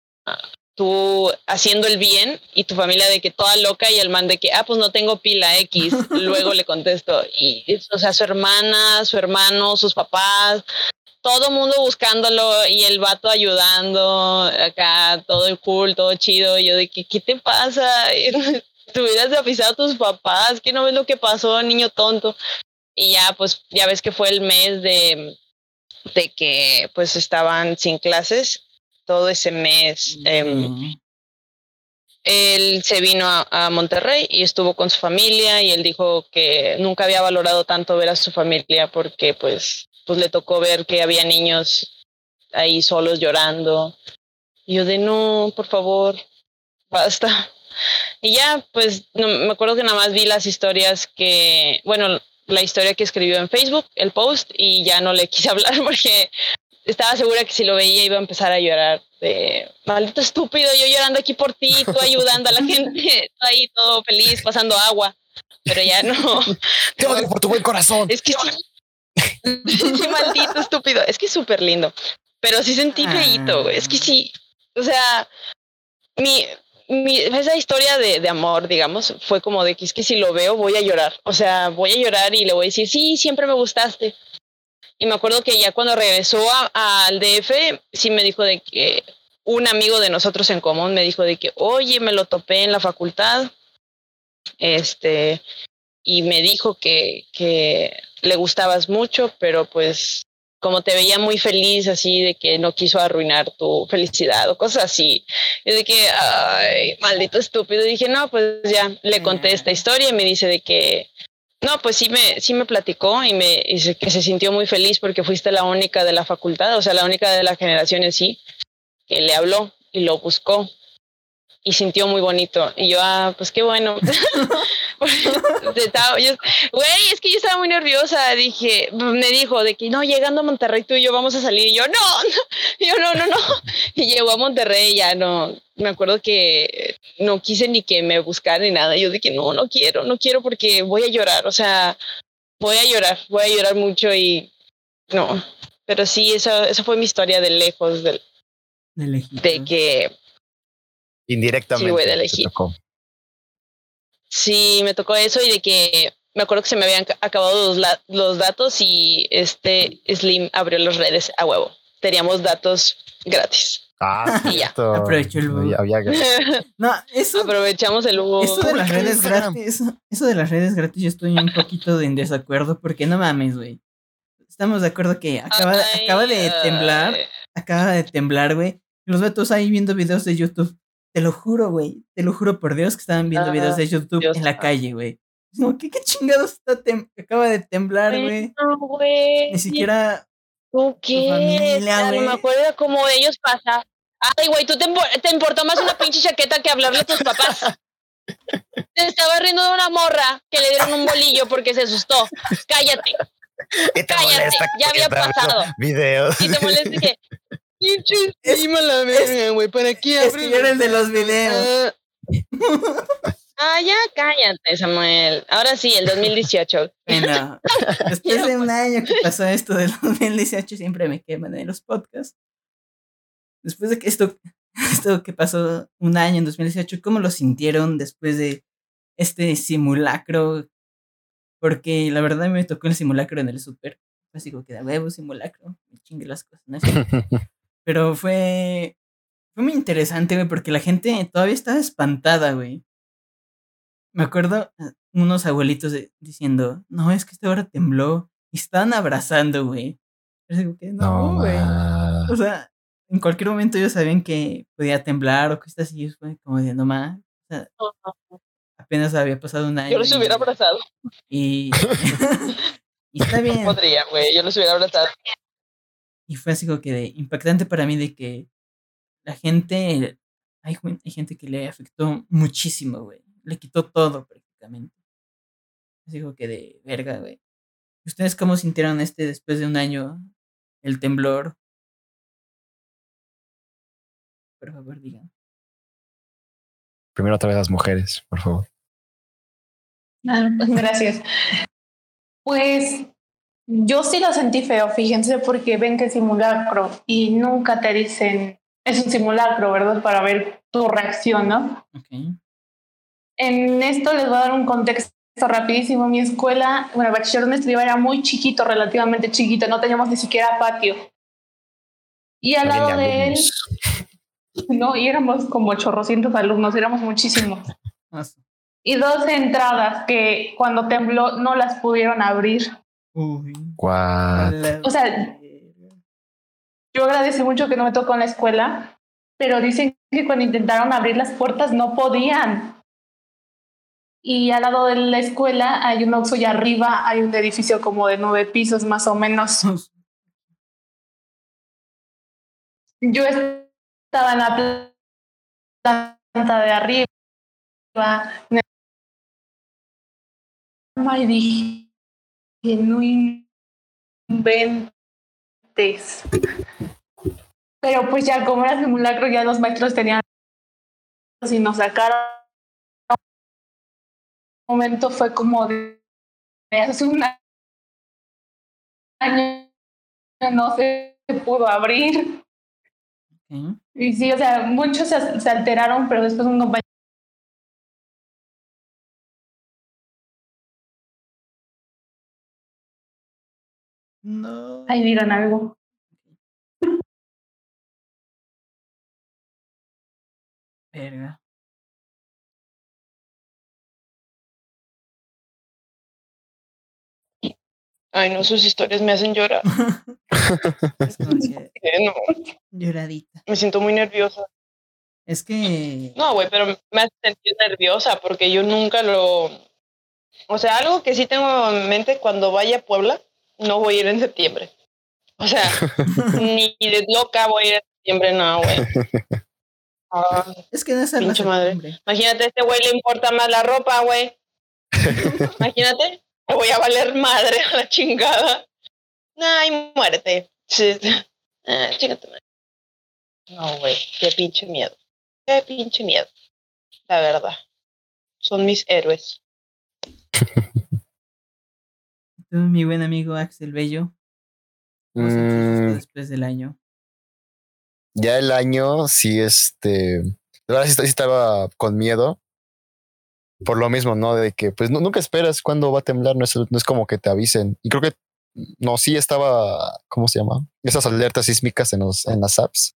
tú haciendo el bien y tu familia de que toda loca y el man de que, ah, pues no tengo pila X. [LAUGHS] Luego le contesto. Y, o sea, su hermana, su hermano, sus papás, todo mundo buscándolo y el vato ayudando acá, todo cool, todo chido. Y yo de que, ¿qué te pasa? [LAUGHS] Te hubieras avisado a tus papás, que no ves lo que pasó, niño tonto. Y ya, pues, ya ves que fue el mes de, de que pues estaban sin clases todo ese mes. em, él se vino a, a Monterrey y estuvo con su familia y él dijo que nunca había valorado tanto ver a su familia porque pues, pues le tocó ver que había niños ahí solos llorando. Y yo de no, por favor, basta. Y ya, pues no, me acuerdo que nada más vi las historias que, bueno, la historia que escribió en Facebook, el post, y ya no le quise [LAUGHS] hablar porque estaba segura que si lo veía iba a empezar a llorar. De, maldito estúpido, yo llorando aquí por ti, tú ayudando a la gente, tú ahí todo feliz, pasando agua. Pero ya no. [LAUGHS] Te odio por tu buen corazón. Es que sí. [LAUGHS] sí, maldito estúpido. Es que es súper lindo. Pero sí sentí feíto, güey. Es que sí. O sea, mi, mi, esa historia de, de amor, digamos, fue como de que es que si lo veo voy a llorar. O sea, voy a llorar y le voy a decir, sí, siempre me gustaste. Y me acuerdo que ya cuando regresó al DF, sí me dijo de que un amigo de nosotros en común me dijo de que, oye, me lo topé en la facultad Este, y me dijo que, que le gustabas mucho, pero pues como te veía muy feliz, así de que no quiso arruinar tu felicidad o cosas así. Y de que, ay, maldito estúpido. Y dije, no, pues ya le conté esta historia y me dice de que, no, pues sí me, sí me platicó y me dice que se sintió muy feliz porque fuiste la única de la facultad, o sea, la única de la generación en sí, que le habló y lo buscó y sintió muy bonito. Y yo, ah, pues qué bueno. [LAUGHS] [LAUGHS] Güey, es que yo estaba muy nerviosa. Dije, me dijo de que no, llegando a Monterrey tú y yo vamos a salir. Y yo, no, [LAUGHS] no. yo, no, no, no. Y llegó a Monterrey, ya no. Me acuerdo que no quise ni que me buscara ni nada. Yo dije, no, no quiero, no quiero porque voy a llorar. O sea, voy a llorar, voy a llorar mucho y no. Pero sí, esa, esa fue mi historia de lejos, De de que Indirectamente. Sí, güey, de elegir. tocó. Sí, me tocó eso y de que me acuerdo que se me habían ca- acabado los, los datos y este Slim abrió las redes a huevo. Teníamos datos gratis. Ah, [LAUGHS] Y ya. Aprovechó el había- [LAUGHS] No, eso, Aprovechamos el hubo. eso de las ¿Por qué redes gratis, eso, eso de las redes gratis, yo estoy un poquito de en desacuerdo porque no mames, güey. Estamos de acuerdo que acaba, acaba de temblar, acaba de temblar, güey. Los vatos ahí viendo videos de YouTube. Te lo juro, güey. Te lo juro por Dios que estaban viendo Ah, videos de YouTube Dios en la calle, güey. Como, ¿qué, qué chingados está tem- acaba de temblar, güey? No, güey. Ni siquiera. ¿Tú qué? familia, a lo güey. mejor era como ellos pasan. Ay, güey, tú te, te importó más una pinche chaqueta que hablarle a tus papás. Te estaba riendo de una morra que le dieron un bolillo porque se asustó. Cállate. ¿Qué te Cállate, molesta ya había pasado. Videos. Y te molesta que. Pinche Es- encima la verga, güey. ¿Para qué Es que yo era el de los videos. Ah, [LAUGHS] Ah, ya cállate, Samuel. Ahora sí, el 2018. Bueno, [LAUGHS] después de un año que pasó esto del 2018, siempre me queman en los podcasts. Después de que esto, [LAUGHS] esto que pasó un año en 2018, ¿cómo lo sintieron después de este simulacro? Porque la verdad me tocó el simulacro en el súper. Así como que de huevo, simulacro. Me chingue las cosas. ¿no? Pero fue, fue muy interesante, güey, porque la gente todavía estaba espantada, güey. Me acuerdo eh, unos abuelitos de- diciendo, no, es que esta hora tembló. Y estaban abrazando, güey. No, No, güey. o sea, en cualquier momento ellos sabían que podía temblar o cosas así. Fue como de, no más. O sea, apenas había pasado un año. Yo los y- hubiera abrazado. Y, [LAUGHS] [LAUGHS] y está bien. Podría, güey. Yo los hubiera abrazado. Y fue así como que de- impactante para mí de que la gente, hay, gente que le afectó muchísimo, güey. Le quitó todo prácticamente. Así como que de verga, güey. ¿Ustedes cómo sintieron este después de un año el temblor? Por favor, digan. Primero otra vez las mujeres, por favor. Ah, [LAUGHS] Gracias. Pues yo sí lo sentí feo, fíjense, porque ven que es simulacro y nunca te dicen, es un simulacro, ¿verdad? Para ver tu reacción, ¿no? Ok. En esto les voy a dar un contexto rapidísimo. Mi escuela, bueno, el bachiller donde estudiaba era muy chiquito, relativamente chiquito, no teníamos ni siquiera patio. Y al lado de él, [LAUGHS] no, y éramos como 800 alumnos, éramos muchísimos. Y dos entradas que cuando tembló no las pudieron abrir. Uy. O sea. Yo agradecí mucho que no me tocó en la escuela, pero dicen que cuando intentaron abrir las puertas no podían. Y al lado de la escuela hay un Oxxo y arriba hay un edificio como de nueve pisos más o menos. Yo estaba en la planta de arriba y dije, que no inventes. Pero pues ya como era simulacro, ya los maestros tenían y nos sacaron. Un momento fue como de, de hace un año no se pudo abrir. Y sí, o sea, muchos se, se alteraron, pero después un compañero No. Ahí digan algo. Verga. Ay, no, sus historias me hacen llorar. [LAUGHS] que, [LAUGHS] no. Lloradita. Me siento muy nerviosa. Es que. No, güey, pero me hace sentir nerviosa porque yo nunca lo. O sea, algo que sí tengo en mente cuando vaya a Puebla no voy a ir en septiembre. O sea, [LAUGHS] ni de loca voy a ir en septiembre, no, güey. Ah, es que no es algo Pinche madre. imagínate, a este güey le importa más la ropa, güey. [LAUGHS] Imagínate, me voy a valer madre a la chingada. Ay, muérete. Sí. Ah, chinga tu madre. No, güey, qué pinche miedo. Qué pinche miedo. La verdad. Son mis héroes. [LAUGHS] Tú, mi buen amigo Axel Bello. ¿Cómo sentiste esto Mm, después del año? ya el año, sí, este. La verdad sí, estaba con miedo. Por lo mismo, ¿no? De que pues nu- nunca esperas cuándo va a temblar, no es, no es como que te avisen. Y creo que no, sí estaba, ¿cómo se llama? Esas alertas sísmicas en, los, en las apps.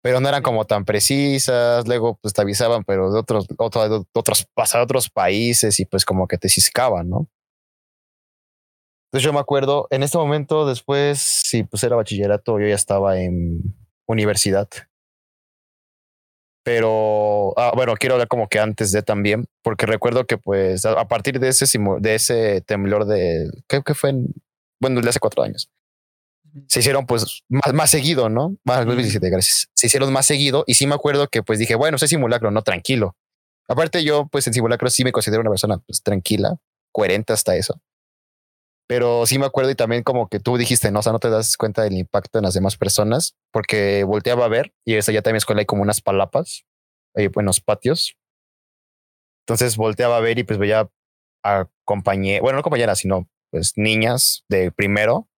Pero no eran como tan precisas. Luego, pues te avisaban, pero de otros, otros, a otros países y pues como que te ciscaban, ¿no? Entonces yo me acuerdo, en este momento, después, sí, pues era bachillerato, yo ya estaba en universidad. Pero, ah, bueno, quiero hablar como que antes de también, porque recuerdo que pues a, partir de ese, de ese temblor de, ¿qué, qué fue? En, bueno, de hace cuatro años. Se hicieron pues más, más seguido, ¿no? Más, Ujú. 2017, gracias. Se hicieron más seguido y sí me acuerdo que pues dije, bueno, es simulacro, no, tranquilo. Aparte yo pues en simulacro sí me considero una persona pues tranquila, coherente hasta eso. Pero sí me acuerdo y también como que tú dijiste, no, o sea, no te das cuenta del impacto en las demás personas, porque volteaba a ver y esa ya también escuela hay como unas palapas, hay buenos patios. Entonces volteaba a ver y pues veía a compañeras, bueno, no compañeras, sino pues niñas de primero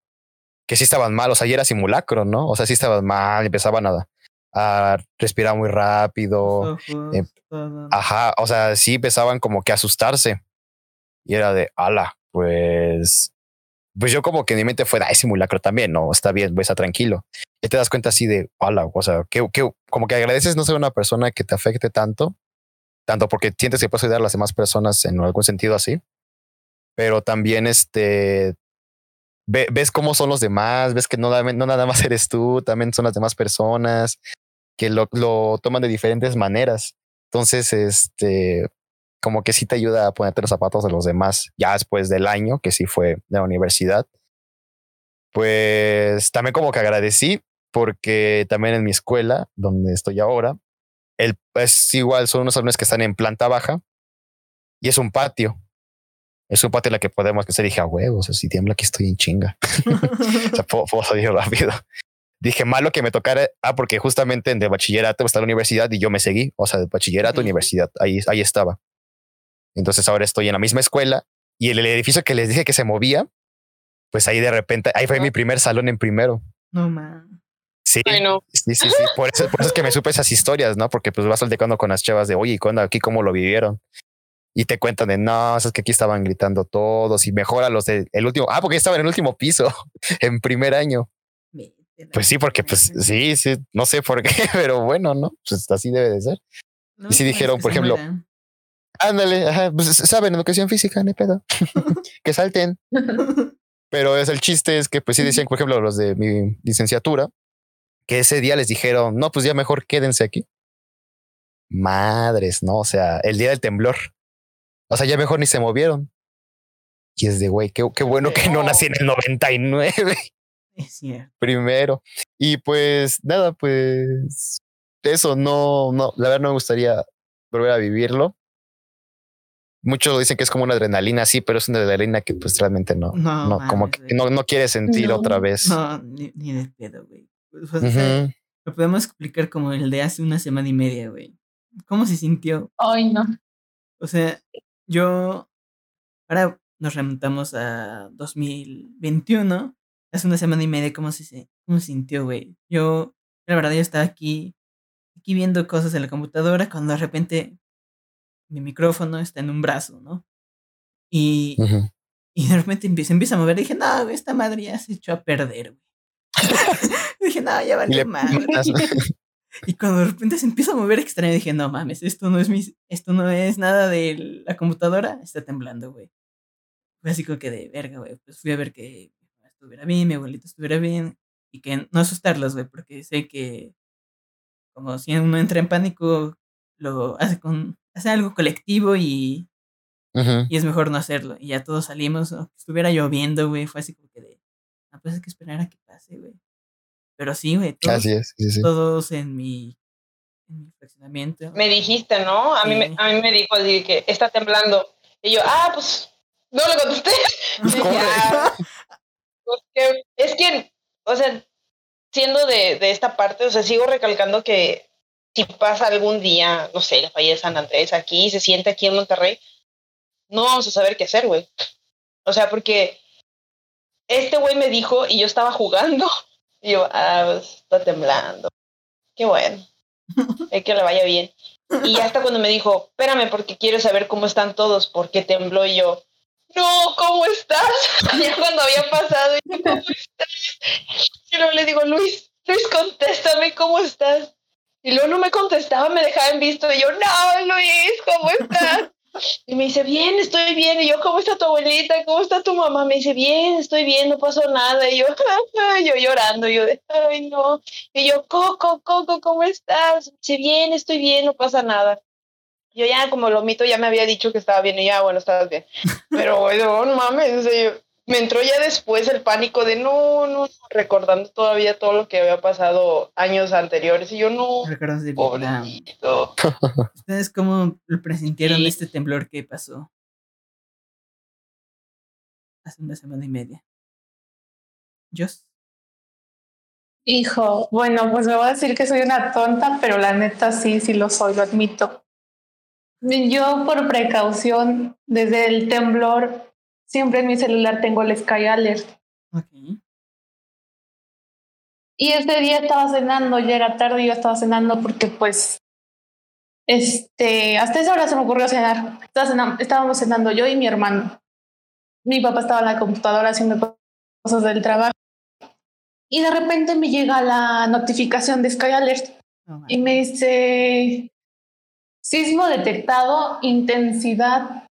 que sí estaban mal, o sea, ya era simulacro, ¿no? O sea, sí estaban mal, empezaban a, a respirar muy rápido. Todo. Ajá, o sea, sí empezaban como que a asustarse. Y era de, ala, pues, pues yo como que en mi mente fue, ay, simulacro también, no, está bien, voy a estar tranquilo. Y te das cuenta así de, ala, o sea, que, que como que agradeces no ser una persona que te afecte tanto, tanto porque sientes que puedes ayudar a las demás personas en algún sentido así, pero también este, ve- ves cómo son los demás, ves que no, no nada más eres tú, también son las demás personas que lo, lo toman de diferentes maneras. Entonces, este, como que sí te ayuda a ponerte los zapatos de los demás ya después del año, que sí fue de la universidad. Pues también como que agradecí porque también en mi escuela, donde estoy ahora, el, es igual, son unos salones que están en planta baja y es un patio. Es un patio en el que podemos que se dije a huevos, si tiembla aquí estoy en chinga. [LAUGHS] o sea, puedo, puedo salir rápido. Dije malo que me tocara, ah, porque justamente en de bachillerato está la universidad y yo me seguí, o sea, de bachillerato, universidad, ahí, ahí estaba. Entonces ahora estoy en la misma escuela y el, el edificio que les dije que se movía, pues ahí de repente, ahí fue mi primer salón en primero. No man. Sí, Ay, no. sí, sí, sí. [LAUGHS] Por eso, por eso es que me supe esas historias, ¿no? Porque pues vas platicando con las chavas de, oye, ¿y cuándo aquí cómo lo vivieron? Y te cuentan de, no, es que aquí estaban gritando todos y mejor a los del el último, ah, porque estaban en el último piso, [LAUGHS] en primer año. Pues sí, porque pues sí, sí, no sé por qué, [LAUGHS] pero bueno, ¿no? Pues así debe de ser. No, y sí no, dijeron, por ejemplo, mueran. Ándale, ajá, pues saben educación física, hay pedo. [LAUGHS] que salten. Pero es el chiste es que pues sí decían, por ejemplo, los de mi licenciatura, que ese día les dijeron, no, pues ya mejor quédense aquí. Madres, ¿no? O sea, el día del temblor. O sea, ya mejor ni se movieron. Y es de, güey, qué, qué bueno que no nací en el 99 Es cierto. primero. Y pues nada, pues eso no, no, la verdad no me gustaría volver a vivirlo. Muchos dicen que es como una adrenalina, sí, pero es una adrenalina que pues realmente no, No, no, como que no, no quieres sentir No. otra vez. No, ni, ni de pedo, güey. O sea, Ujú. Lo podemos explicar como el de hace una semana y media, güey. ¿Cómo se sintió? Ay, no. O sea, yo. Ahora nos remontamos a 2021. Hace una semana y media, ¿cómo se, se- cómo se sintió, güey? Yo, la verdad, yo estaba aquí, aquí viendo cosas en la computadora cuando de repente mi micrófono está en un brazo, ¿no? Y, Ujú. y de repente empieza, empieza a mover. Dije, no, esta madre ya se echó a perder, güey. [LAUGHS] dije, no, ya Y valió madre. [LAUGHS] Y cuando de repente se empieza a mover extraño, dije, no mames, esto no es mi, esto no es nada de la computadora, está temblando, güey. fue así como que de verga, güey. Pues fui a ver que mi mamá estuviera bien, mi abuelito estuviera bien y que no asustarlos, güey, porque sé que como si uno entra en pánico, lo hace con hace algo colectivo y, y es mejor no hacerlo. Y ya todos salimos, aunque estuviera lloviendo, güey, fue así como que de, ah, pues hay que esperar a que pase, güey. Pero sí, güey, todos, Así es. Sí, sí. todos en mi. Me dijiste, ¿no? A mí, me, a mí me dijo así que está temblando. Y yo, ah, pues no le contesté. [LAUGHS] Pues, dije, "Ah, porque es que, o sea, siendo de, de esta parte, o sea, sigo recalcando que si pasa algún día, no sé, la falla de San Andrés aquí, se siente aquí en Monterrey, no vamos a saber qué hacer, güey. O sea, porque este güey me dijo y yo estaba jugando. [LAUGHS] Y yo, ah, pues, está temblando. Qué bueno. [LAUGHS] Es que le vaya bien. Y hasta cuando me dijo, espérame porque quiero saber cómo están todos, porque tembló y yo, no, ¿cómo estás? [LAUGHS] ya cuando había pasado, y yo, ¿cómo estás? Y luego le digo, Luis, Luis, contéstame, ¿cómo estás? Y luego no me contestaba, me dejaba en visto, y yo, no, Luis, ¿cómo estás? [LAUGHS] Y me dice, bien, estoy bien. Y yo, ¿cómo está tu abuelita? ¿Cómo está tu mamá? Me dice, bien, estoy bien, no pasó nada. Y yo, [LAUGHS] yo llorando, yo de, ay, no. Y yo, Coco, Coco, ¿cómo estás? Me dice, bien, estoy bien, no pasa nada. Yo ya, como lo mito, ya me había dicho que estaba bien y ya, bueno, estabas bien. [LAUGHS] Pero, bueno, no mames, o sea, yo- me entró ya después el pánico de no, no, no, recordando todavía todo lo que había pasado años anteriores. Y yo, no, Recuerdos de pobrecito. [LAUGHS] ¿Ustedes cómo lo presintieron Sí. este temblor que pasó? Hace una semana y media. ¿Jos? Hijo, bueno, pues me voy a decir que soy una tonta, pero la neta sí, sí lo soy, lo admito. Yo por precaución, desde el temblor, siempre en mi celular tengo el Sky Alert. Y ese día estaba cenando, ya era tarde y yo estaba cenando porque pues, este, hasta esa hora se me ocurrió cenar. Estaba cena- estábamos cenando yo y mi hermano. Mi papá estaba en la computadora haciendo cosas del trabajo. Y de repente me llega la notificación de Sky Alert No, y me dice sismo detectado, intensidad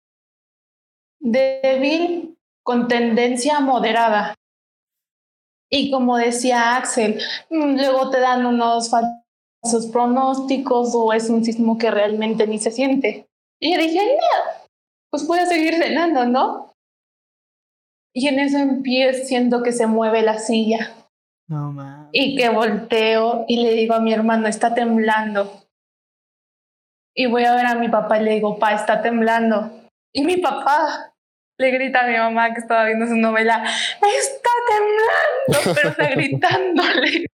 débil con tendencia moderada. Y como decía Axel, mm, luego te dan unos falsos pronósticos o es un sismo que realmente ni se siente. Y yo dije, no, pues voy a seguir cenando, ¿no? Y en eso empiezo siento que se mueve la silla No mames. y que volteo y le digo a mi hermano, está temblando. Y voy a ver a mi papá y le digo, pa, está temblando. Y mi papá le grita a mi mamá que estaba viendo su novela, está temblando, pero está [LAUGHS] gritándole.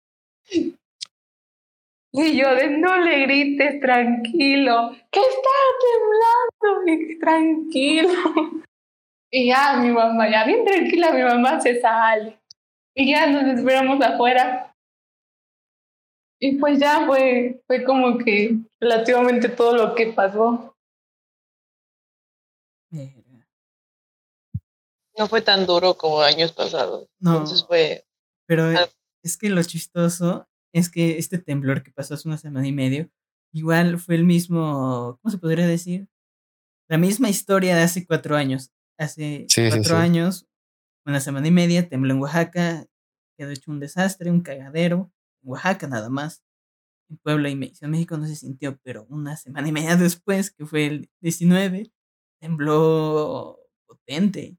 Y yo de no le grites, tranquilo, que está temblando, y tranquilo. Y ya mi mamá, ya bien tranquila, mi mamá se sale. Y ya nos esperamos afuera. Y pues ya fue, fue como que relativamente todo lo que pasó. No fue tan duro como años pasados. No, Entonces fue, pero es que lo chistoso es que este temblor que pasó hace una semana y medio, igual fue el mismo, ¿cómo se podría decir? La misma historia de hace cuatro años. Hace Sí, cuatro sí. años, una semana y media, tembló en Oaxaca, quedó hecho un desastre, un cagadero, en Oaxaca nada más. En Puebla y de México no se sintió, pero una semana y media después, que fue el 19, tembló potente.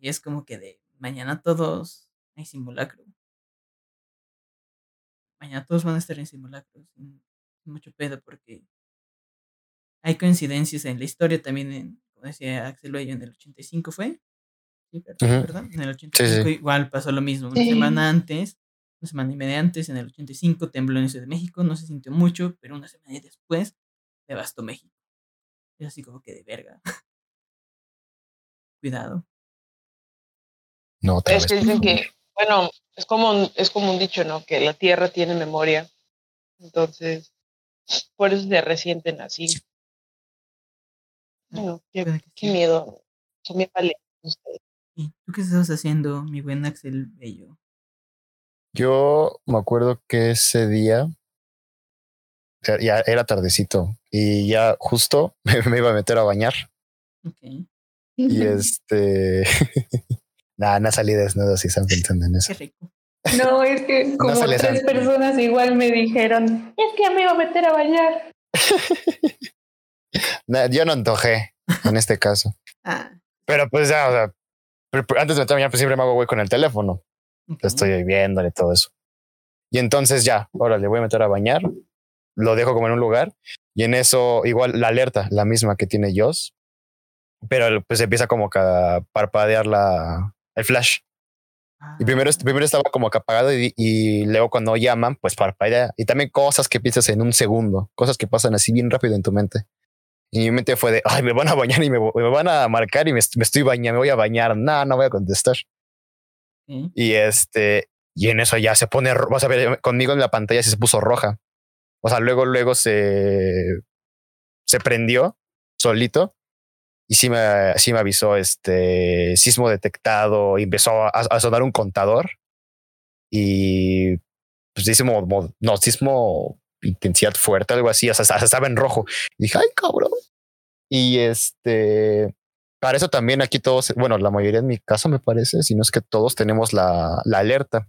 Y es como que de mañana todos hay simulacro. Mañana todos van a estar en simulacro. Sin, sin mucho pedo porque hay coincidencias en la historia también en, como decía Axel Bello, en el 85 fue. Sí. ¿verdad? En el 85 sí. igual pasó lo mismo. Una Sí. semana antes, una semana y media antes, en el 85 tembló en Ciudad de México. No se sintió mucho, pero una semana después devastó México. Es así como que de verga. [LAUGHS] Cuidado. No, otra es vez. que dicen que, bueno, es como, un, es como un dicho, ¿no? Que la tierra tiene memoria. Entonces, por eso se resienten así. Bueno, qué, que qué sí. miedo. Son bien valientes ustedes. ¿Y tú qué estabas haciendo, mi buen Axel Bello? Yo me acuerdo que ese día sea, ya era tardecito y ya justo [LAUGHS] me, me iba a meter a bañar Ok. Y este. [LAUGHS] Nada, no salí desnudo si están pensando en eso. Qué rico. No, es que como les tres personas igual me dijeron, es que ya me iba a meter a bañar. [LAUGHS] Nah, yo no antojé en este caso. Ah, Pero pues ya, o sea, antes de meterme ya pues siempre me hago güey con el teléfono. ok. Lo estoy viendo y todo eso. Y entonces ya, ahora le voy a meter a bañar, lo dejo como en un lugar y en eso igual la alerta, la misma que tiene Joss, pero pues empieza como a parpadear la, el flash. Ah, Y primero, primero estaba como que apagado y, y luego cuando llaman, pues parpadea. Y también cosas que piensas en un segundo, cosas que pasan así bien rápido en tu mente. Y mi mente fue de, ay, me van a bañar y me, me van a marcar y me, est- me estoy bañando, me voy a bañar. No, no voy a contestar. Y este, y en eso ya se pone, vas a ver, conmigo en la pantalla se puso roja. O sea, luego, luego se, se prendió solito y sí me, sí me avisó este sismo detectado empezó a, a sonar un contador y pues sismo, mo- no, sismo intensidad fuerte, algo así, sea, hasta estaba en rojo. Y dije, ay, cabrón. Y este, para eso también aquí todos, bueno, la mayoría en mi caso me parece, si no es que todos tenemos la, la alerta.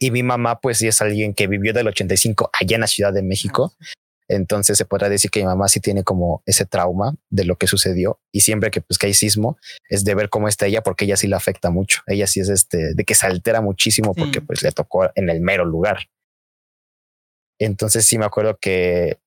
Y mi mamá, pues sí es alguien que vivió del 85 allá en la Ciudad de México. Entonces se podrá decir que mi mamá sí tiene como ese trauma de lo que sucedió. Y siempre que, pues, que hay sismo es de ver cómo está ella, porque ella sí la afecta mucho. Ella sí es este, de que se altera muchísimo Sí. porque pues le tocó en el mero lugar. Entonces sí me acuerdo que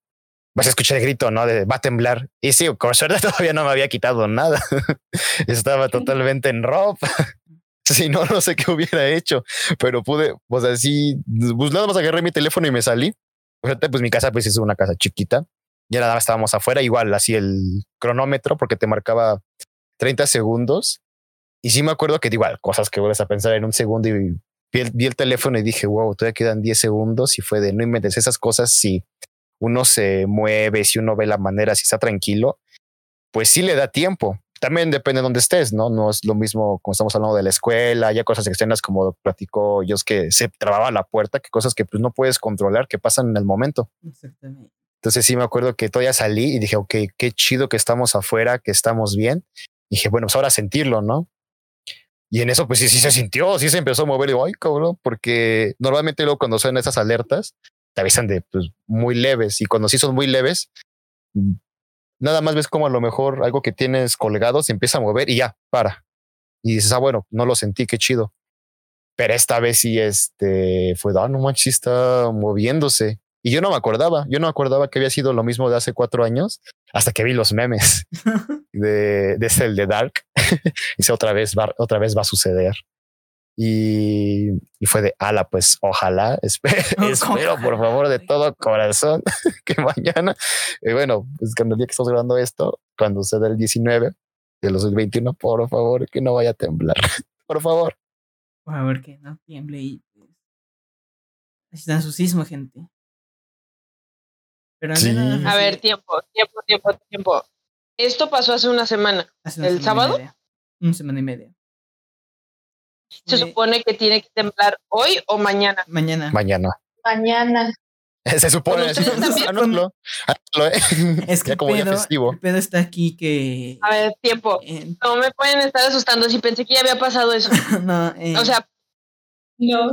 vas a escuchar el grito, ¿no? De va a temblar. Y sí, con suerte [LAUGHS] todavía no me había quitado nada. [LAUGHS] Estaba totalmente en ropa. [LAUGHS] Si no, no sé qué hubiera hecho, pero pude, pues así, pues nada más agarré mi teléfono y me salí. Pues mi casa pues es una casa chiquita. Ya nada más estábamos afuera, igual así el cronómetro porque te marcaba 30 segundos. Y sí me acuerdo que igual cosas que vuelves a pensar en un segundo y vi el, el teléfono y dije, wow, todavía quedan 10 segundos y fue de no inventes esas cosas. Si uno se mueve, si uno ve la manera, si está tranquilo, pues sí le da tiempo. También depende de dónde estés, ¿no? No es lo mismo como estamos hablando de la escuela, ya cosas externas como platicó yo, es que se trababa la puerta, que cosas que pues no puedes controlar, que pasan en el momento. Exactamente. Entonces sí me acuerdo que todavía salí y dije, ok, qué chido que estamos afuera, que estamos bien. Y dije, bueno, pues ahora sentirlo, ¿no? Y en eso, pues sí, sí se sintió, sí se empezó a mover. Y digo, ay, cabrón, porque normalmente luego cuando suenan esas alertas, te avisan de pues, muy leves. Y cuando sí son muy leves, nada más ves como a lo mejor algo que tienes colgado se empieza a mover y ya, para. Y dices, ah, bueno, no lo sentí, qué chido. Pero esta vez sí, este, fue, ah, no manches, está moviéndose. Y yo no me acordaba, yo no me acordaba que había sido lo mismo de hace cuatro años, hasta que vi los memes [LAUGHS] de, de ese, el de Dark. [LAUGHS] Dice, otra vez va, otra vez va a suceder. Y, y fue de, ala, pues ojalá, [LAUGHS] [LAUGHS] espero, espero por favor de todo corazón [LAUGHS] que mañana, y bueno, pues cuando el día que estamos grabando esto, cuando se da el 19 de los 21, por favor, que no vaya a temblar, por favor. Por favor, que no tiemble y pues. Así está su sismo, gente. Pero Sí. A ver, tiempo, tiempo, tiempo, tiempo. Esto pasó hace una semana. hace una ¿el semana sábado? Una semana y media. Se supone que tiene que temblar hoy o mañana. Mañana. Mañana. Mañana. [LAUGHS] Se supone, [LAUGHS] anótalo, anótalo, ¿eh? Es que ya como ya pedo, festivo. el pedo está aquí que. A ver, tiempo. eh, No me pueden estar asustando si pensé que ya había pasado eso. [LAUGHS] no, eh, O sea, No.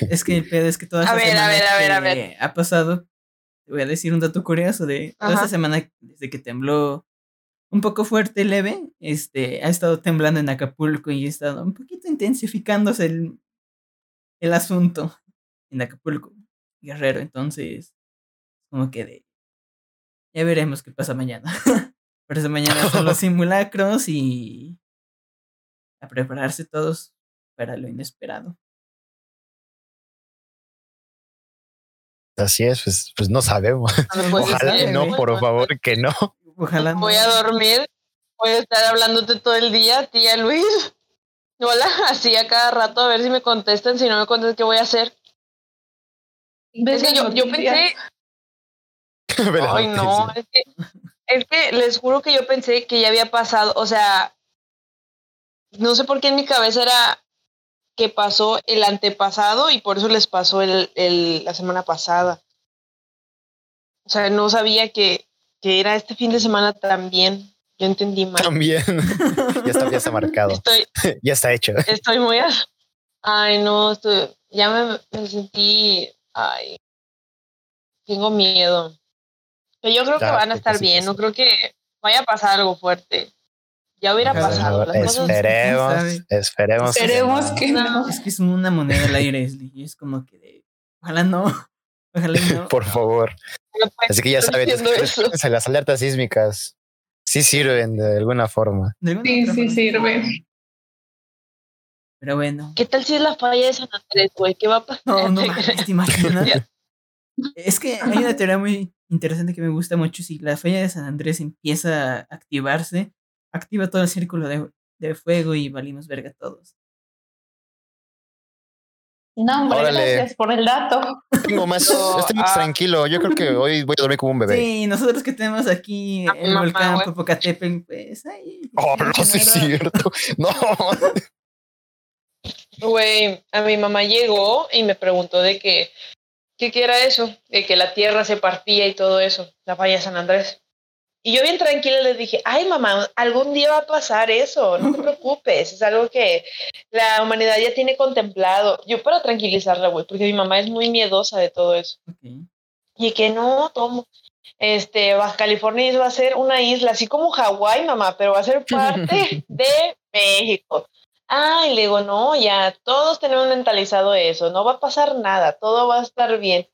es que el pedo es que toda A esta ver, a ver, a ver, a que ver. ha pasado. Te voy a decir un dato curioso de toda Ajá. esta semana, desde que tembló un poco fuerte, leve, este, ha estado temblando en Acapulco y ha estado un poquito intensificándose el, el asunto en Acapulco, Guerrero. Entonces, como que de. Ya veremos qué pasa mañana. [LAUGHS] Por eso mañana son los [LAUGHS] simulacros y a prepararse todos para lo inesperado. Así es, pues, pues no sabemos. Ojalá que no, por favor, que no. Ojalá no. Voy a dormir. Voy a estar hablándote todo el día, tía Luis. [LAUGHS] Hola, así a cada rato a ver si me contestan. Si no me contestan, ¿qué voy a hacer? Es que yo, yo pensé, [LAUGHS] Ay, no, es que, es que les juro que yo pensé que ya había pasado, o sea, no sé por qué en mi cabeza era que pasó el antepasado y por eso les pasó el, el, la semana pasada. O sea, no sabía que, que era este fin de semana también. Yo entendí mal. También. [LAUGHS] ya está, ya está marcado. Estoy, [LAUGHS] ya está hecho. estoy muy. a- Ay, no, estoy- ya me, me sentí. Ay, tengo miedo. Pero yo creo que van a ¿qué estar bien. No creo que vaya a pasar algo fuerte. Ya hubiera pasado. Las cosas- Esperemos, ¿Quién esperemos. que Esperemos no. que no. Es que es una moneda al aire, Esli, y es como que de, ojalá no, ojalá y no. [LAUGHS] Por favor. no Así que ya saben, las alertas sísmicas sí sirven de alguna forma. De alguna Sí, sí forma. sirve. Pero bueno, ¿Qué tal si es la falla de San Andrés, güey? ¿Qué va a pasar? no, no [LAUGHS] ¿Te mames, crees? ¿te imaginas? Es que hay una teoría muy interesante que me gusta mucho. Si la falla de San Andrés empieza a activarse, activa todo el círculo de, de fuego y valimos verga todos. No, hombre, Órale. gracias por el dato. Tengo más, No, estoy más ah. tranquilo. Yo creo que hoy voy a dormir como un bebé. Sí, nosotros que tenemos aquí A mi el mamá, volcán güey. Popocatépetl, pues ahí. Oh, no, sí es cierto. No. Güey, a mi mamá llegó y me preguntó de que, ¿qué, qué era eso? De que la tierra se partía y todo eso, la falla de San Andrés. Y yo bien tranquila le dije, ay mamá, algún día va a pasar eso, no te [LAUGHS] preocupes, es algo que la humanidad ya tiene contemplado. Yo para tranquilizarla, güey, porque mi mamá es muy miedosa de todo eso. Y que no, tomo. Este, Baja California va a ser una isla, así como Hawái, mamá, pero va a ser [LAUGHS] parte de México. Ay, le digo, no, ya todos tenemos mentalizado eso, no va a pasar nada, todo va a estar bien.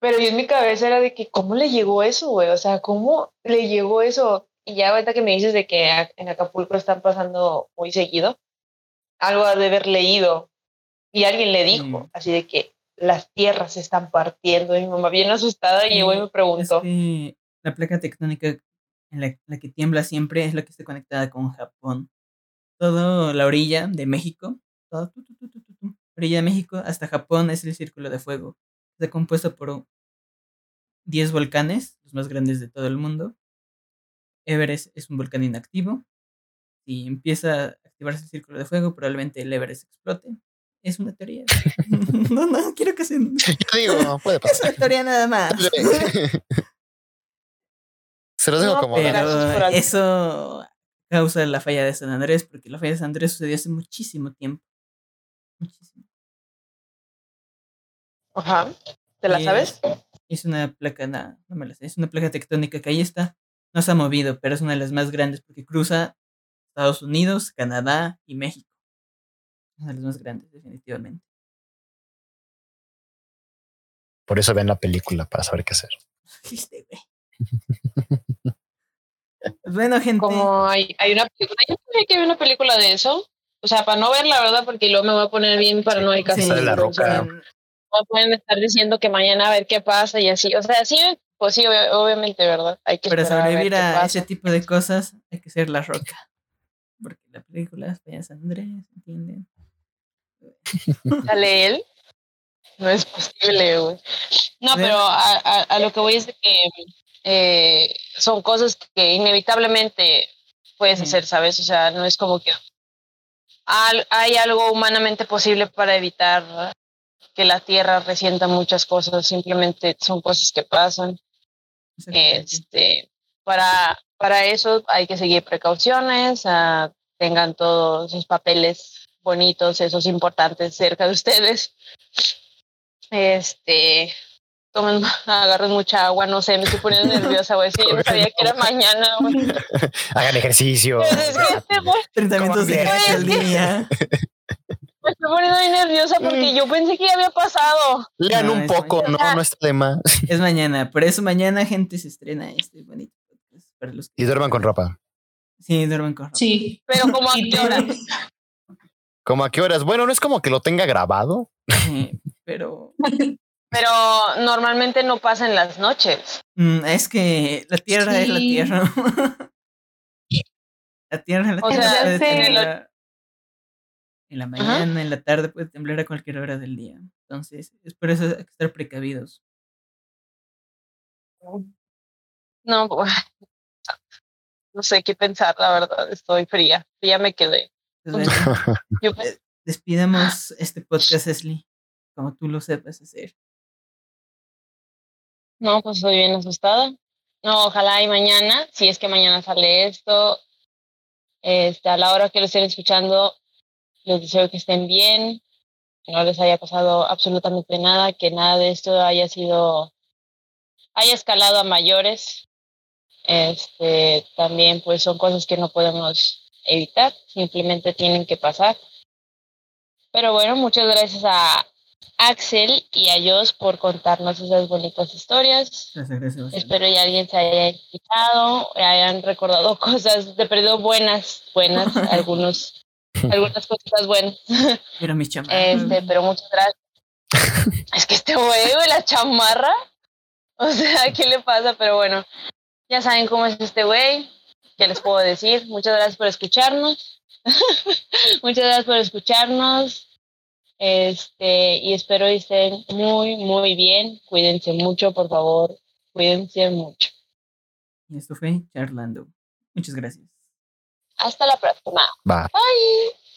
Pero yo en mi cabeza era de que, ¿cómo le llegó eso, güey? O sea, ¿cómo le llegó eso? Y ya ahorita que me dices de que en Acapulco están pasando muy seguido, algo ha de haber leído y alguien le dijo, Mm. así de que las tierras se están partiendo. Y mi mamá bien asustada Sí, llegó y me Es preguntó, que la placa tectónica en la, la que tiembla siempre es la que está conectada con Japón. Todo la orilla de México, tu, tu, tu, orilla de México hasta Japón es el círculo de fuego. Está compuesto por 10 volcanes, los más grandes de todo el mundo. Everest es un volcán inactivo. Si empieza a activarse el círculo de fuego, probablemente el Everest explote. Es una teoría. [LAUGHS] [LAUGHS] no, no, quiero que se... Yo digo, puede [LAUGHS] Es pasar. una teoría nada más. Se los dejo No, como pero- eso causa la falla de San Andrés, porque la falla de San Andrés sucedió hace muchísimo tiempo. Muchísimo. Ajá, ¿te la Y sabes? Es, es una placa, no, no me la sé, es una placa tectónica que ahí está. No se ha movido, pero es una de las más grandes porque cruza Estados Unidos, Canadá y México. Una de las más grandes, definitivamente. Por eso ven la película para saber qué hacer. [LAUGHS] Este, güey. Pues bueno, gente. Como hay, hay una película, yo sabía que hay una película de eso. O sea, para no ver la verdad, porque luego me voy a poner bien paranoica. Sí, Sale la roca. No pueden estar diciendo que mañana a ver qué pasa y así. O sea, sí, pues sí, ob- obviamente, ¿verdad? Hay que Para a sobrevivir a ese tipo de cosas hay que ser la roca. Porque la película es Peña San Andrés, ¿entienden? ¿Sale él? No es posible, güey. No, Ver- pero a, a- a lo que voy es de que eh, son cosas que inevitablemente puedes Sí. hacer, ¿sabes? O sea, no es como que al- hay algo humanamente posible para evitar que la Tierra resienta muchas cosas, simplemente son cosas que pasan. Este, para, para eso hay que seguir precauciones, ah, tengan todos sus papeles bonitos, esos importantes cerca de ustedes. Este, tomen, [LAUGHS] agarren mucha agua, no sé, me estoy poniendo [LAUGHS] nerviosa, güey. Sí, yo no sabía que era mañana, güey. [LAUGHS] Hagan ejercicio. Este, güey, 30 minutos de día. Me estoy poniendo bien nerviosa porque yo pensé que ya había pasado. Lean No, un es poco, no, mañana. no está de más. Es mañana, por eso mañana, gente, se estrena este bonito podcast. Para los que Y duerman con ropa. sí duermen con ropa. Sí. Pero como a qué hora? todos- ¿Cómo a qué horas? Bueno, no es como que lo tenga grabado. Sí, pero Pero normalmente no pasa en las noches. mm, es que la tierra es la tierra. [LAUGHS] la tierra, la O tierra sea, en la mañana, en la tarde, puede temblar a cualquier hora del día. Entonces, es por eso hay que estar precavidos. No, pues, [LAUGHS] no sé qué pensar, la verdad, estoy fría, ya me quedé. Pues bueno, [LAUGHS] Yo despidamos [LAUGHS] este podcast, Esli, como tú lo sepas hacer. no, pues estoy bien asustada. no, ojalá y mañana, si es que mañana sale esto, este, a la hora que lo estén escuchando, les deseo que estén bien, que no les haya pasado absolutamente nada, que nada de esto haya sido, haya escalado a mayores. Este, también pues son cosas que no podemos evitar, simplemente tienen que pasar. Pero bueno, muchas gracias a Axel y a Jos por contarnos esas bonitas historias. Gracias, gracias. Espero que alguien se haya escuchado, hayan recordado [LAUGHS] cosas de perdido buenas, buenas, [LAUGHS] algunos, algunas cositas buenas. Pero mis chamarras. Este, pero muchas gracias. es que este güey, la chamarra. O sea, ¿qué le pasa? Pero bueno, ya saben cómo es este güey. ¿Qué les puedo decir? Muchas gracias por escucharnos. [LAUGHS] muchas gracias por escucharnos. Este, y espero que estén muy, muy bien. Cuídense mucho, por favor. Cuídense mucho. Y esto fue Charlando. Muchas gracias. Hasta la próxima. Va. Bye.